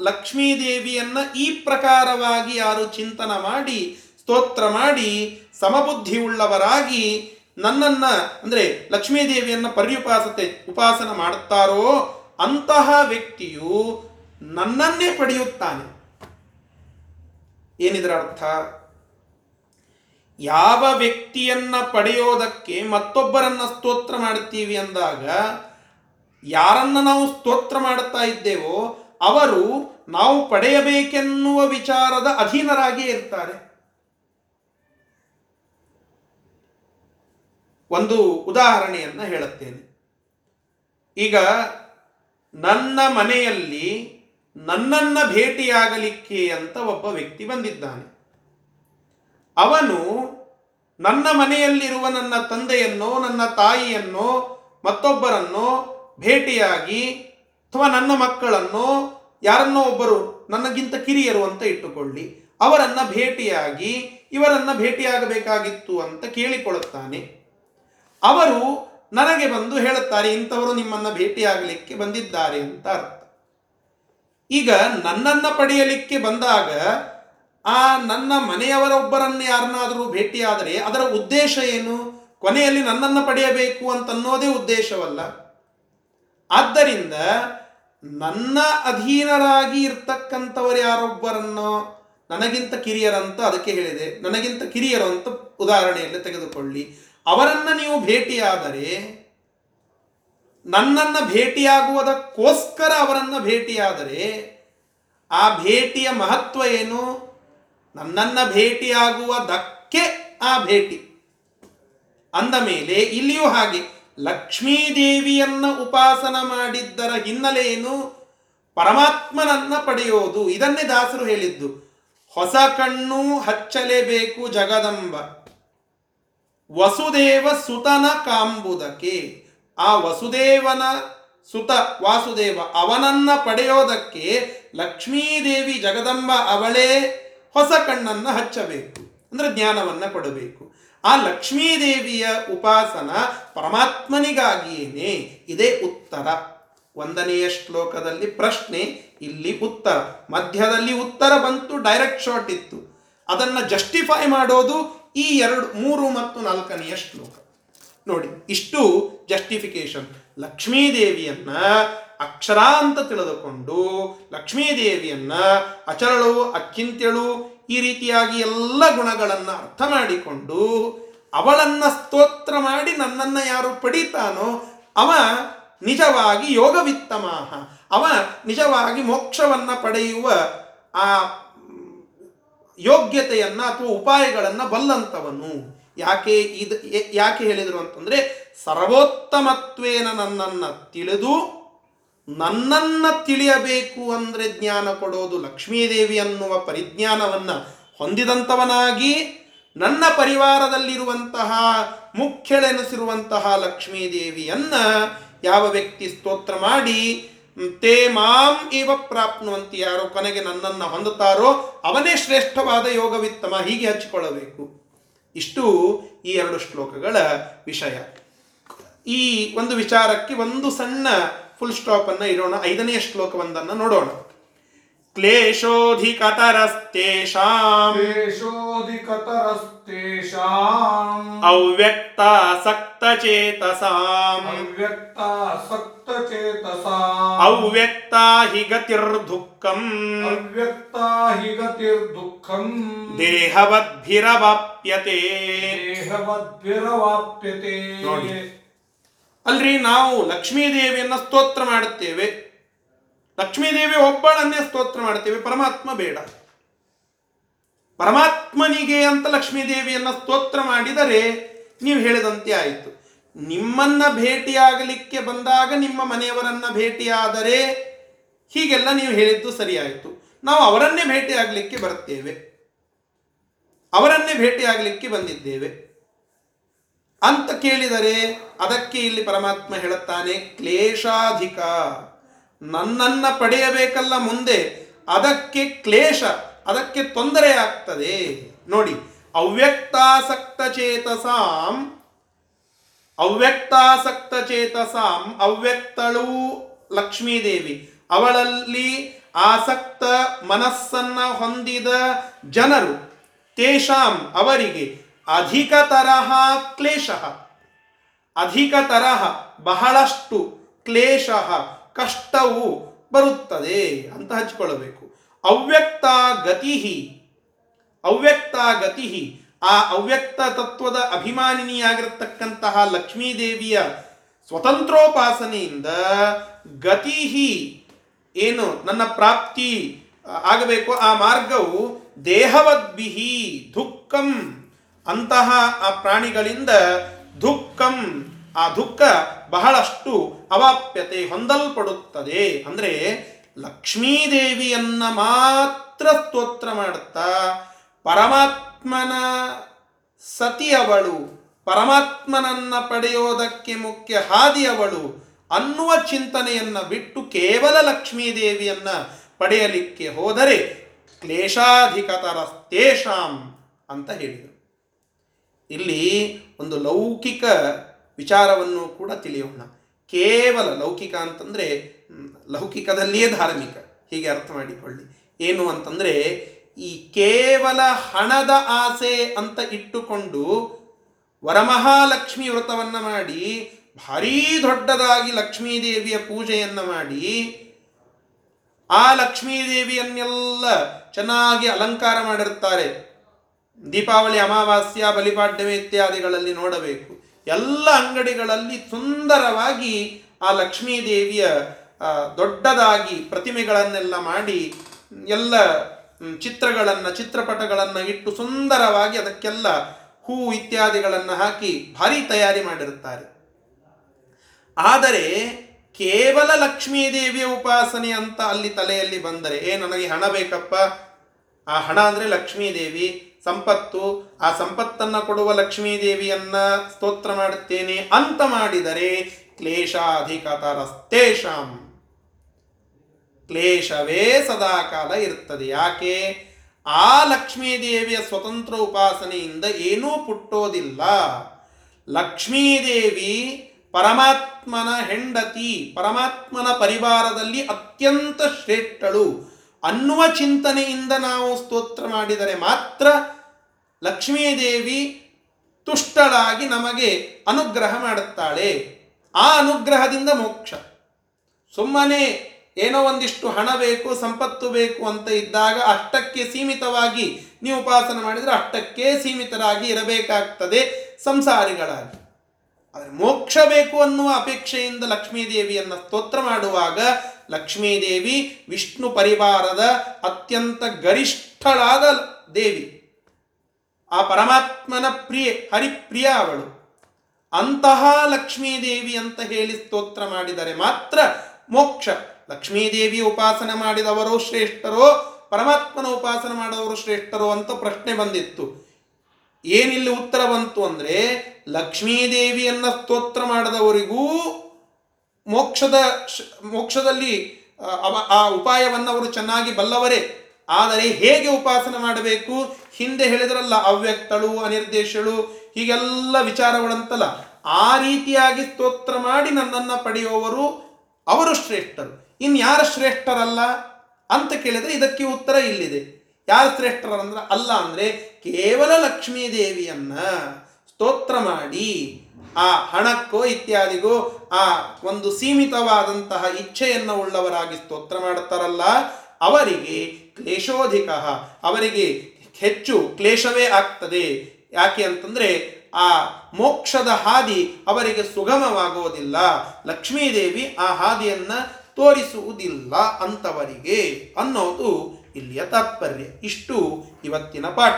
ಲಕ್ಷ್ಮೀದೇವಿಯನ್ನ ಈ ಪ್ರಕಾರವಾಗಿ ಯಾರು ಚಿಂತನ ಮಾಡಿ, ಸ್ತೋತ್ರ ಮಾಡಿ ಸಮಬುದ್ಧಿ ಉಳ್ಳವರಾಗಿ ನನ್ನನ್ನ, ಅಂದ್ರೆ ಲಕ್ಷ್ಮೀದೇವಿಯನ್ನ ಪರ್ಯುಪಾಸತೆ, ಉಪಾಸನ ಮಾಡುತ್ತಾರೋ ಅಂತಹ ವ್ಯಕ್ತಿಯು ನನ್ನನ್ನೇ ಪಡೆಯುತ್ತಾನೆ. ಏನಿದರ ಅರ್ಥ? ಯಾವ ವ್ಯಕ್ತಿಯನ್ನ ಪಡೆಯೋದಕ್ಕೆ ಮತ್ತೊಬ್ಬರನ್ನ ಸ್ತೋತ್ರ ಮಾಡುತ್ತೀವಿ ಅಂದಾಗ, ಯಾರನ್ನ ನಾವು ಸ್ತೋತ್ರ ಮಾಡುತ್ತಾ ಇದ್ದೇವೋ ಅವರು ನಾವು ಪಡೆಯಬೇಕೆನ್ನುವ ವಿಚಾರದ ಅಧೀನರಾಗಿಯೇ ಇರ್ತಾರೆ. ಒಂದು ಉದಾಹರಣೆಯನ್ನು ಹೇಳುತ್ತೇನೆ. ಈಗ ನನ್ನ ಮನೆಯಲ್ಲಿ ನನ್ನನ್ನ ಭೇಟಿಯಾಗಲಿಕ್ಕೆ ಅಂತ ಒಬ್ಬ ವ್ಯಕ್ತಿ ಬಂದಿದ್ದಾನೆ. ಅವನು ನನ್ನ ಮನೆಯಲ್ಲಿರುವ ನನ್ನ ತಂದೆಯನ್ನೋ, ನನ್ನ ತಾಯಿಯನ್ನೋ, ಮತ್ತೊಬ್ಬರನ್ನೋ ಭೇಟಿಯಾಗಿ ಅಥವಾ ನನ್ನ ಮಕ್ಕಳನ್ನೋ, ಯಾರನ್ನೋ ಒಬ್ಬರು ನನಗಿಂತ ಕಿರಿಯರು ಅಂತ ಇಟ್ಟುಕೊಳ್ಳಿ. ಅವರನ್ನ ಭೇಟಿಯಾಗಿ ಇವರನ್ನು ಭೇಟಿಯಾಗಬೇಕಾಗಿತ್ತು ಅಂತ ಕೇಳಿಕೊಳ್ಳುತ್ತಾನೆ. ಅವರು ನನಗೆ ಬಂದು ಹೇಳುತ್ತಾರೆ, ಇಂಥವರು ನಿಮ್ಮನ್ನ ಭೇಟಿಯಾಗಲಿಕ್ಕೆ ಬಂದಿದ್ದಾರೆ ಅಂತ ಅರ್ಥ. ಈಗ ನನ್ನನ್ನು ಪಡೆಯಲಿಕ್ಕೆ ಬಂದಾಗ, ಆ ನನ್ನ ಮನೆಯವರೊಬ್ಬರನ್ನು ಯಾರನ್ನಾದರೂ ಭೇಟಿಯಾದರೆ ಅದರ ಉದ್ದೇಶ ಏನು? ಕೊನೆಯಲ್ಲಿ ನನ್ನನ್ನು ಪಡೆಯಬೇಕು ಅಂತನ್ನೋದೇ ಉದ್ದೇಶವಲ್ಲ. ಆದ್ದರಿಂದ ನನ್ನ ಅಧೀನರಾಗಿ ಇರ್ತಕ್ಕಂಥವರು ಯಾರೊಬ್ಬರನ್ನು ನನಗಿಂತ ಕಿರಿಯರಂತ ಅದಕ್ಕೆ ಹೇಳಿದೆ. ನನಗಿಂತ ಕಿರಿಯರು ಅಂತ ಉದಾಹರಣೆಯಲ್ಲಿ ತೆಗೆದುಕೊಳ್ಳಿ. ಅವರನ್ನ ನೀವು ಭೇಟಿಯಾದರೆ, ನನ್ನನ್ನು ಭೇಟಿಯಾಗುವುದಕ್ಕೋಸ್ಕರ ಅವರನ್ನು ಭೇಟಿಯಾದರೆ, ಆ ಭೇಟಿಯ ಮಹತ್ವ ಏನು? ನನ್ನನ್ನು ಭೇಟಿಯಾಗುವುದಕ್ಕೆ ಆ ಭೇಟಿ. ಅಂದ ಮೇಲೆ ಇಲ್ಲಿಯೂ ಹಾಗೆ, ಲಕ್ಷ್ಮೀದೇವಿಯನ್ನು ಉಪಾಸನ ಮಾಡಿದ್ದರ ಹಿನ್ನೆಲೆ ಏನು? ಪರಮಾತ್ಮನನ್ನ ಪಡೆಯೋದು. ಇದನ್ನೇ ದಾಸರು ಹೇಳಿದ್ದು. ಹೊಸ ಕಣ್ಣು ಹಚ್ಚಲೇಬೇಕು ಜಗದಂಬ. ವಸುದೇವ ಸುತನ ಕಾಂಬುದಕ್ಕೆ. ಆ ವಸುದೇವನ ಸುತ ವಾಸುದೇವ ಅವನನ್ನ ಪಡೆಯೋದಕ್ಕೆ ಲಕ್ಷ್ಮೀದೇವಿ ಜಗದಂಬ ಅವಳೇ ಹೊಸ ಕಣ್ಣನ್ನು ಹಚ್ಚಬೇಕು, ಅಂದ್ರೆ ಜ್ಞಾನವನ್ನು ಕೊಡಬೇಕು. ಆ ಲಕ್ಷ್ಮೀದೇವಿಯ ಉಪಾಸನ ಪರಮಾತ್ಮನಿಗಾಗಿಯೇನೆ ಇದೇ ಉತ್ತರ. ಒಂದನೆಯ ಶ್ಲೋಕದಲ್ಲಿ ಪ್ರಶ್ನೆ, ಇಲ್ಲಿ ಉತ್ತರ. ಮಧ್ಯದಲ್ಲಿ ಉತ್ತರ ಬಂತು ಡೈರೆಕ್ಟ್ ಶಾಟ್ ಇತ್ತು. ಅದನ್ನ ಜಸ್ಟಿಫೈ ಮಾಡೋದು ಈ ಎರಡು, ಮೂರು ಮತ್ತು ನಾಲ್ಕನೆಯ ಶ್ಲೋಕ ನೋಡಿ, ಇಷ್ಟು ಜಸ್ಟಿಫಿಕೇಶನ್ ಲಕ್ಷ್ಮೀದೇವಿಯನ್ನ ಅಕ್ಷರ ಅಂತ ತಿಳಿದುಕೊಂಡು ಲಕ್ಷ್ಮೀದೇವಿಯನ್ನ ಅಚರಳು ಅಚಿಂತ್ಯಳು ಈ ರೀತಿಯಾಗಿ ಎಲ್ಲ ಗುಣಗಳನ್ನ ಅರ್ಥ ಮಾಡಿಕೊಂಡು ಅವಳನ್ನ ಸ್ತೋತ್ರ ಮಾಡಿ ನನ್ನನ್ನು ಯಾರು ಪಡಿತಾನೋ ಅವ ನಿಜವಾಗಿ ಯೋಗವಿತ್ತಮಾಹ. ಅವ ನಿಜವಾಗಿ ಮೋಕ್ಷವನ್ನ ಪಡೆಯುವ ಆ ಯೋಗ್ಯತೆಯನ್ನ ಅಥವಾ ಉಪಾಯಗಳನ್ನು ಬಲ್ಲಂತವನು ಯಾಕೆ ಇದು ಯಾಕೆ ಹೇಳಿದರು ಅಂತಂದ್ರೆ, ಸರ್ವೋತ್ತಮತ್ವೇನ ನನ್ನನ್ನು ತಿಳಿದು ನನ್ನನ್ನು ತಿಳಿಯಬೇಕು ಅಂದರೆ ಜ್ಞಾನ ಕೊಡೋದು ಲಕ್ಷ್ಮೀದೇವಿ ಅನ್ನುವ ಪರಿಜ್ಞಾನವನ್ನ ಹೊಂದಿದಂಥವನಾಗಿ ನನ್ನ ಪರಿವಾರದಲ್ಲಿರುವಂತಹ, ಮುಖ್ಯಳೆನಿಸಿರುವಂತಹ ಲಕ್ಷ್ಮೀದೇವಿಯನ್ನು ಯಾವ ವ್ಯಕ್ತಿ ಸ್ತೋತ್ರ ಮಾಡಿ ತೇ ಮಾಂ ಇವ ಪ್ರಾಪ್ನುವಂತಿ ಯಾರೋ ಕೊನೆಗೆ ನನ್ನನ್ನು ಹೊಂದುತ್ತಾರೋ ಅವನೇ ಶ್ರೇಷ್ಠವಾದ ಯೋಗವಿತ್ತಮ, ಹೀಗೆ ಹಚ್ಚಿಕೊಳ್ಳಬೇಕು ಇಷ್ಟು ಈ ಎರಡು ಶ್ಲೋಕಗಳ ವಿಷಯ. ಈ ಒಂದು ವಿಚಾರಕ್ಕೆ ಒಂದು ಸಣ್ಣ ಫುಲ್ ಸ್ಟಾಪನ್ನು ಇಡೋಣ ಐದನೆಯ ಶ್ಲೋಕವೊಂದನ್ನು ನೋಡೋಣ. ಕ್ಲೇಶೋಧಿಕತರಸ್ತೇಷಾಂ क्लेशोऽधिकतरस्तेषाम् ಅವ್ಯಕ್ತಾಸಕ್ತಚೇತಸಾಂ अव्यक्तासक्तचेतसाम् ಅವ್ಯಕ್ತಾ ಹಿ ಗತಿರ್ದುಃಖಂ अव्यक्ता हि गतिर्दुःखम् ದೇಹವದ್ಭಿರವಾಪ್ಯತೆ ದೇಹವದ್ಭಿರವಾಪ್ಯತೆ ನೋಡಿ. ಅಲ್ರಿ ನಾವು ಲಕ್ಷ್ಮೀದೇವಿಯನ್ನ ಸ್ತೋತ್ರ ಮಾಡುತ್ತೇವೆ ಲಕ್ಷ್ಮೀದೇವಿ ಒಬ್ಬಳನ್ನೇ ಸ್ತೋತ್ರ ಮಾಡ್ತೀವಿ, ಪರಮಾತ್ಮ ಬೇಡ. ಪರಮಾತ್ಮನಿಗೆ ಅಂತ ಲಕ್ಷ್ಮೀದೇವಿಯನ್ನ ಸ್ತೋತ್ರ ಮಾಡಿದರೆ ನೀವು ಹೇಳಿದಂತೆ ಆಯಿತು. ನಿಮ್ಮನ್ನ ಭೇಟಿಯಾಗಲಿಕ್ಕೆ ಬಂದಾಗ ನಿಮ್ಮ ಮನೆಯವರನ್ನ ಭೇಟಿಯಾದರೆ ಹೀಗೆಲ್ಲ ನೀವು ಹೇಳಿದ್ದು ಸರಿಯಾಯಿತು. ನಾವು ಅವರನ್ನೇ ಭೇಟಿಯಾಗಲಿಕ್ಕೆ ಬರುತ್ತೇವೆ. ಅವರನ್ನೇ ಭೇಟಿಯಾಗಲಿಕ್ಕೆ ಬಂದಿದ್ದೇವೆ. ಅಂತ ಕೇಳಿದರೆ ಅದಕ್ಕೆ ಇಲ್ಲಿ ಪರಮಾತ್ಮ ಹೇಳುತ್ತಾನೆ, ಕ್ಲೇಶಾಧಿಕ. ನನ್ನನ್ನ ಪಡೆಯಬೇಕಲ್ಲ ಮುಂದೆ, ಅದಕ್ಕೆ ಕ್ಲೇಶ, ಅದಕ್ಕೆ ತೊಂದರೆ ಆಗ್ತದೆ. ನೋಡಿ ಅವ್ಯಕ್ತಾಸಕ್ತ ಚೇತಸಾಂ ಅವ್ಯಕ್ತಾಸಕ್ತ ಚೇತಸಾಂ ಅವ್ಯಕ್ತಳು ಲಕ್ಷ್ಮೀದೇವಿ. ಅವಳಲ್ಲಿ ಆಸಕ್ತ ಮನಸ್ಸನ್ನ ಹೊಂದಿದ ಜನರು, ತೇಷಾಂ ಅವರಿಗೆ ಅಧಿಕ ತರಹ ಕ್ಲೇಶ, ಅಧಿಕ ತರಹ ಬಹಳಷ್ಟು ಕ್ಲೇಶ ಕಷ್ಟವು ಬರುತ್ತದೆ ಅಂತ ಹಚ್ಕೊಳ್ಳಬೇಕು. ಅವ್ಯಕ್ತ ಗತಿ ಅವ್ಯಕ್ತ ಗತಿ ಆ ಅವ್ಯಕ್ತ ತತ್ವದ ಅಭಿಮಾನಿನಿಯಾಗಿರತಕ್ಕಂತಹ ಲಕ್ಷ್ಮೀದೇವಿಯ ಸ್ವತಂತ್ರೋಪಾಸನೆಯಿಂದ ಗತಿ ಏನು ನನ್ನ ಪ್ರಾಪ್ತಿ ಆಗಬೇಕು, ಆ ಮಾರ್ಗವು ದೇಹವದ್ಭಿಹಿ ದುಃಖಂ ಅಂತಹ ಆ ಪ್ರಾಣಿಗಳಿಂದ ದುಃಖಂ ಆ ದುಃಖ ಬಹಳಷ್ಟು ಅವಾಪ್ಯತೆ ಹೊಂದಲ್ಪಡುತ್ತದೆ. ಅಂದರೆ ಲಕ್ಷ್ಮೀದೇವಿಯನ್ನ ಮಾತ್ರ ಸ್ತೋತ್ರ ಮಾಡುತ್ತಾ ಪರಮಾತ್ಮನ ಸತಿಯವಳು ಪರಮಾತ್ಮನನ್ನ ಪಡೆಯೋದಕ್ಕೆ ಮುಖ್ಯ ಹಾದಿಯವಳು ಅನ್ನುವ ಚಿಂತನೆಯನ್ನ ಬಿಟ್ಟು ಕೇವಲ ಲಕ್ಷ್ಮೀದೇವಿಯನ್ನ ಪಡೆಯಲಿಕ್ಕೆ ಹೋದರೆ ಕ್ಲೇಶಾಧಿಕತರಸ್ತೇಷಾಂ ಅಂತ ಹೇಳಿದರು. ಇಲ್ಲಿ ಒಂದು ಲೌಕಿಕ ವಿಚಾರವನ್ನು ಕೂಡ ತಿಳಿಯೋಣ. ಕೇವಲ ಲೌಕಿಕ ಅಂತಂದರೆ ಲೌಕಿಕದಲ್ಲಿಯೇ ಧಾರ್ಮಿಕ. ಹೀಗೆ ಅರ್ಥ ಮಾಡಿಕೊಳ್ಳಿ. ಏನು ಅಂತಂದರೆ, ಈ ಕೇವಲ ಹಣದ ಆಸೆ ಅಂತ ಇಟ್ಟುಕೊಂಡು ವರಮಹಾಲಕ್ಷ್ಮಿ ವ್ರತವನ್ನು ಮಾಡಿ, ಭಾರೀ ದೊಡ್ಡದಾಗಿ ಲಕ್ಷ್ಮೀದೇವಿಯ ಪೂಜೆಯನ್ನು ಮಾಡಿ, ಆ ಲಕ್ಷ್ಮೀದೇವಿಯನ್ನೆಲ್ಲ ಚೆನ್ನಾಗಿ ಅಲಂಕಾರ ಮಾಡಿರ್ತಾರೆ ದೀಪಾವಳಿ ಅಮಾವಾಸ್ಯ ಬಲಿಪಾಡ್ಯಮೆ ಇತ್ಯಾದಿಗಳಲ್ಲಿ ನೋಡಬೇಕು. ಎಲ್ಲ ಅಂಗಡಿಗಳಲ್ಲಿ ಸುಂದರವಾಗಿ ಆ ಲಕ್ಷ್ಮೀದೇವಿಯ ದೊಡ್ಡದಾಗಿ ಪ್ರತಿಮೆಗಳನ್ನೆಲ್ಲ ಮಾಡಿ, ಎಲ್ಲ ಚಿತ್ರಗಳನ್ನು, ಚಿತ್ರಪಟಗಳನ್ನು ಇಟ್ಟು ಸುಂದರವಾಗಿ ಅದಕ್ಕೆಲ್ಲ ಹೂ ಇತ್ಯಾದಿಗಳನ್ನು ಹಾಕಿ ಭಾರಿ ತಯಾರಿ ಮಾಡಿರುತ್ತಾರೆ. ಆದರೆ ಕೇವಲ ಲಕ್ಷ್ಮೀದೇವಿಯ ಉಪಾಸನೆ ಅಂತ ಅಲ್ಲಿ ತಲೆಯಲ್ಲಿ ಬಂದರೆ, ಏ, ನನಗೆ ಹಣ ಬೇಕಪ್ಪ. ಆ ಹಣ ಅಂದರೆ ಲಕ್ಷ್ಮೀದೇವಿ. ಸಂಪತ್ತು, ಆ ಸಂಪತ್ತನ್ನು ಕೊಡುವ ಲಕ್ಷ್ಮೀದೇವಿಯನ್ನ ಸ್ತೋತ್ರ ಮಾಡುತ್ತೇನೆ ಅಂತ ಮಾಡಿದರೆ ಕ್ಲೇಶಾಧಿಕತರಸ್ತೇಷಾಂ. ಕ್ಲೇಶವೇ ಸದಾಕಾಲ ಇರ್ತದೆ ಯಾಕೆ? ಆ ಲಕ್ಷ್ಮೀದೇವಿಯ ಸ್ವತಂತ್ರ ಉಪಾಸನೆಯಿಂದ ಏನೂ ಪುಟ್ಟೋದಿಲ್ಲ. ಲಕ್ಷ್ಮೀದೇವಿ ಪರಮಾತ್ಮನ ಹೆಂಡತಿ, ಪರಮಾತ್ಮನ ಪರಿವಾರದಲ್ಲಿ ಅತ್ಯಂತ ಶ್ರೇಷ್ಠಳು. ಅನ್ನುವ ಚಿಂತನೆಯಿಂದ ನಾವು ಸ್ತೋತ್ರ ಮಾಡಿದರೆ ಮಾತ್ರ ಲಕ್ಷ್ಮೀದೇವಿ ತುಷ್ಟಳಾಗಿ ನಮಗೆ ಅನುಗ್ರಹ ಮಾಡುತ್ತಾಳೆ. ಆ ಅನುಗ್ರಹದಿಂದ ಮೋಕ್ಷ. ಸುಮ್ಮನೆ ಏನೋ ಒಂದಿಷ್ಟು ಹಣ ಬೇಕು, ಸಂಪತ್ತು ಬೇಕು ಅಂತ ಇದ್ದಾಗ ಅಷ್ಟಕ್ಕೆ ಸೀಮಿತವಾಗಿ, ನೀವು ಉಪಾಸನ ಮಾಡಿದರೆ ಅಷ್ಟಕ್ಕೆ ಸೀಮಿತರಾಗಿ ಇರಬೇಕಾಗ್ತದೆ ಸಂಸಾರಿಗಳಾಗಿ. ಆದರೆ ಮೋಕ್ಷ ಬೇಕು ಅನ್ನುವ ಅಪೇಕ್ಷೆಯಿಂದ ಲಕ್ಷ್ಮೀದೇವಿಯನ್ನು ಸ್ತೋತ್ರ ಮಾಡುವಾಗ ಲಕ್ಷ್ಮೀದೇವಿ ವಿಷ್ಣು ಪರಿವಾರದ ಅತ್ಯಂತ ಗರಿಷ್ಠಳಾದ ದೇವಿ. ಆ ಪರಮಾತ್ಮನ ಪ್ರಿಯ, ಹರಿಪ್ರಿಯ ಅವಳು. ಅಂತಹ ಲಕ್ಷ್ಮೀದೇವಿ ಅಂತ ಹೇಳಿ ಸ್ತೋತ್ರ ಮಾಡಿದರೆ ಮಾತ್ರ ಮೋಕ್ಷ. ಲಕ್ಷ್ಮೀದೇವಿ ಉಪಾಸನೆ ಮಾಡಿದವರು ಶ್ರೇಷ್ಠರೋ, ಪರಮಾತ್ಮನ ಉಪಾಸನೆ ಮಾಡಿದವರು ಶ್ರೇಷ್ಠರೋ ಅಂತ ಪ್ರಶ್ನೆ ಬಂದಿತ್ತು. ಏನಿಲ್ಲಿ ಉತ್ತರ ಬಂತು ಅಂದರೆ ಲಕ್ಷ್ಮೀದೇವಿಯನ್ನು ಸ್ತೋತ್ರ ಮಾಡದವರಿಗೂ ಮೋಕ್ಷದ ಮೋಕ್ಷದಲ್ಲಿ ಆ, ಉಪಾಯವನ್ನು ಅವರು ಚೆನ್ನಾಗಿ ಬಲ್ಲವರೇ. ಆದರೆ ಹೇಗೆ ಉಪಾಸನೆ ಮಾಡಬೇಕು? ಹಿಂದೆ ಹೇಳಿದ್ರಲ್ಲ ಅವ್ಯಕ್ತಳು ಅನಿರ್ದೇಶಳು ಹೀಗೆಲ್ಲ ವಿಚಾರಗಳಂತಲ್ಲ. ಆ ರೀತಿಯಾಗಿ ಸ್ತೋತ್ರ ಮಾಡಿ ನನ್ನನ್ನು ಪಡೆಯುವವರು ಅವರು ಶ್ರೇಷ್ಠರು. ಇನ್ಯಾರು ಶ್ರೇಷ್ಠರಲ್ಲ? ಅಂತ ಕೇಳಿದರೆ ಇದಕ್ಕೆ ಉತ್ತರ ಇಲ್ಲಿದೆ. ಯಾರು ಶ್ರೇಷ್ಠರಂದ್ರೆ ಅಲ್ಲ ಅಂದರೆ ಕೇವಲ ಲಕ್ಷ್ಮೀ ದೇವಿಯನ್ನ ಸ್ತೋತ್ರ ಮಾಡಿ ಆ ಹಣಕ್ಕೋ ಇತ್ಯಾದಿಗೋ ಆ ಒಂದು ಸೀಮಿತವಾದಂತಹ ಇಚ್ಛೆಯನ್ನು ಉಳ್ಳವರಾಗಿ ಸ್ತೋತ್ರ ಮಾಡುತ್ತಾರಲ್ಲ ಅವರಿಗೆ ಕ್ಲೇಶೋಧಿಕ, ಅವರಿಗೆ ಹೆಚ್ಚು ಕ್ಲೇಶವೇ ಆಗ್ತದೆ. ಯಾಕೆ ಅಂತಂದ್ರೆ ಆ ಮೋಕ್ಷದ ಹಾದಿ ಅವರಿಗೆ ಸುಗಮವಾಗುವುದಿಲ್ಲ. ಲಕ್ಷ್ಮೀದೇವಿ ಆ ಹಾದಿಯನ್ನ ತೋರಿಸುವುದಿಲ್ಲ ಅಂತವರಿಗೆ ಅನ್ನೋದು ಇಲ್ಲಿಯ ತಾತ್ಪರ್ಯ. ಇಷ್ಟು ಇವತ್ತಿನ ಪಾಠ.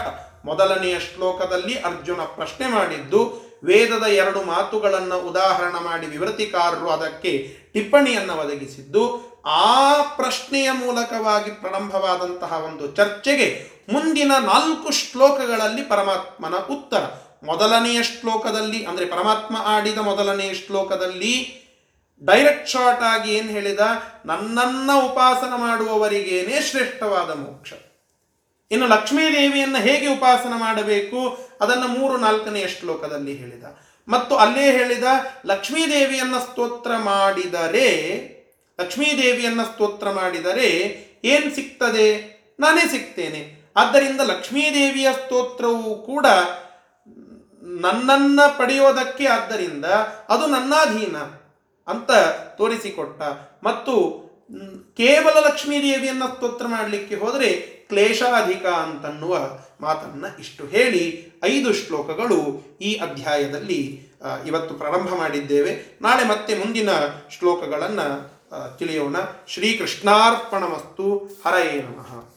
ಮೊದಲನೆಯ ಶ್ಲೋಕದಲ್ಲಿ ಅರ್ಜುನ ಪ್ರಶ್ನೆ ಮಾಡಿದ್ದು ವೇದದ ಎರಡು ಮಾತುಗಳನ್ನು ಉದಾಹರಣ ಮಾಡಿ ವಿವೃತಿಕಾರರು ಅದಕ್ಕೆ ಟಿಪ್ಪಣಿಯನ್ನು ಒದಗಿಸಿದ್ದು, ಆ ಪ್ರಶ್ನೆಯ ಮೂಲಕವಾಗಿ ಪ್ರಾರಂಭವಾದಂತಹ ಒಂದು ಚರ್ಚೆಗೆ ಮುಂದಿನ ನಾಲ್ಕು ಶ್ಲೋಕಗಳಲ್ಲಿ ಪರಮಾತ್ಮನ ಉತ್ತರ. ಮೊದಲನೆಯ ಶ್ಲೋಕದಲ್ಲಿ, ಅಂದರೆ ಪರಮಾತ್ಮ ಆಡಿದ ಮೊದಲನೆಯ ಶ್ಲೋಕದಲ್ಲಿ ಡೈರೆಕ್ಟ್ ಶಾರ್ಟ್ ಆಗಿ ಏನು ಹೇಳಿದ? ನನ್ನನ್ನ ಉಪಾಸನ ಮಾಡುವವರಿಗೇನೆ ಶ್ರೇಷ್ಠವಾದ ಮೋಕ್ಷ. ಇನ್ನು ಲಕ್ಷ್ಮೀ ದೇವಿಯನ್ನು ಹೇಗೆ ಉಪಾಸನ ಮಾಡಬೇಕು? ಅದನ್ನು ಮೂರು ನಾಲ್ಕನೆಯ ಶ್ಲೋಕದಲ್ಲಿ ಹೇಳಿದ. ಮತ್ತು ಅಲ್ಲೇ ಹೇಳಿದ ಲಕ್ಷ್ಮೀ ದೇವಿಯನ್ನು ಸ್ತೋತ್ರ ಮಾಡಿದರೆ ಲಕ್ಷ್ಮೀ ದೇವಿಯನ್ನು ಸ್ತೋತ್ರ ಮಾಡಿದರೆ ಏನು ಸಿಗ್ತದೆ? ನಾನೇ ಸಿಗ್ತೇನೆ. ಆದ್ದರಿಂದ ಲಕ್ಷ್ಮೀ ದೇವಿಯ ಸ್ತೋತ್ರವು ಕೂಡ ನನ್ನನ್ನು ಪಡೆಯೋದಕ್ಕೆ ಆದ್ದರಿಂದ ಅದು ನನ್ನಾಧೀನ ಅಂತ ತೋರಿಸಿಕೊಟ್ಟ. ಮತ್ತು ಕೇವಲ ಲಕ್ಷ್ಮೀದೇವಿಯನ್ನು ಸ್ತೋತ್ರ ಮಾಡಲಿಕ್ಕೆ ಹೋದರೆ ಕ್ಲೇಶಾಧಿಕ ಅಂತನ್ನುವ ಮಾತನ್ನು ಇಷ್ಟು ಹೇಳಿ ಐದು ಶ್ಲೋಕಗಳು ಈ ಅಧ್ಯಾಯದಲ್ಲಿ ಇವತ್ತು ಪ್ರಾರಂಭ ಮಾಡಿದ್ದೇವೆ. ನಾಳೆ ಮತ್ತೆ ಮುಂದಿನ ಶ್ಲೋಕಗಳನ್ನು ತಿಳಿಯೋಣ. ಶ್ರೀಕೃಷ್ಣಾರ್ಪಣಮಸ್ತು. ಹರಯೇ ನಮಃ.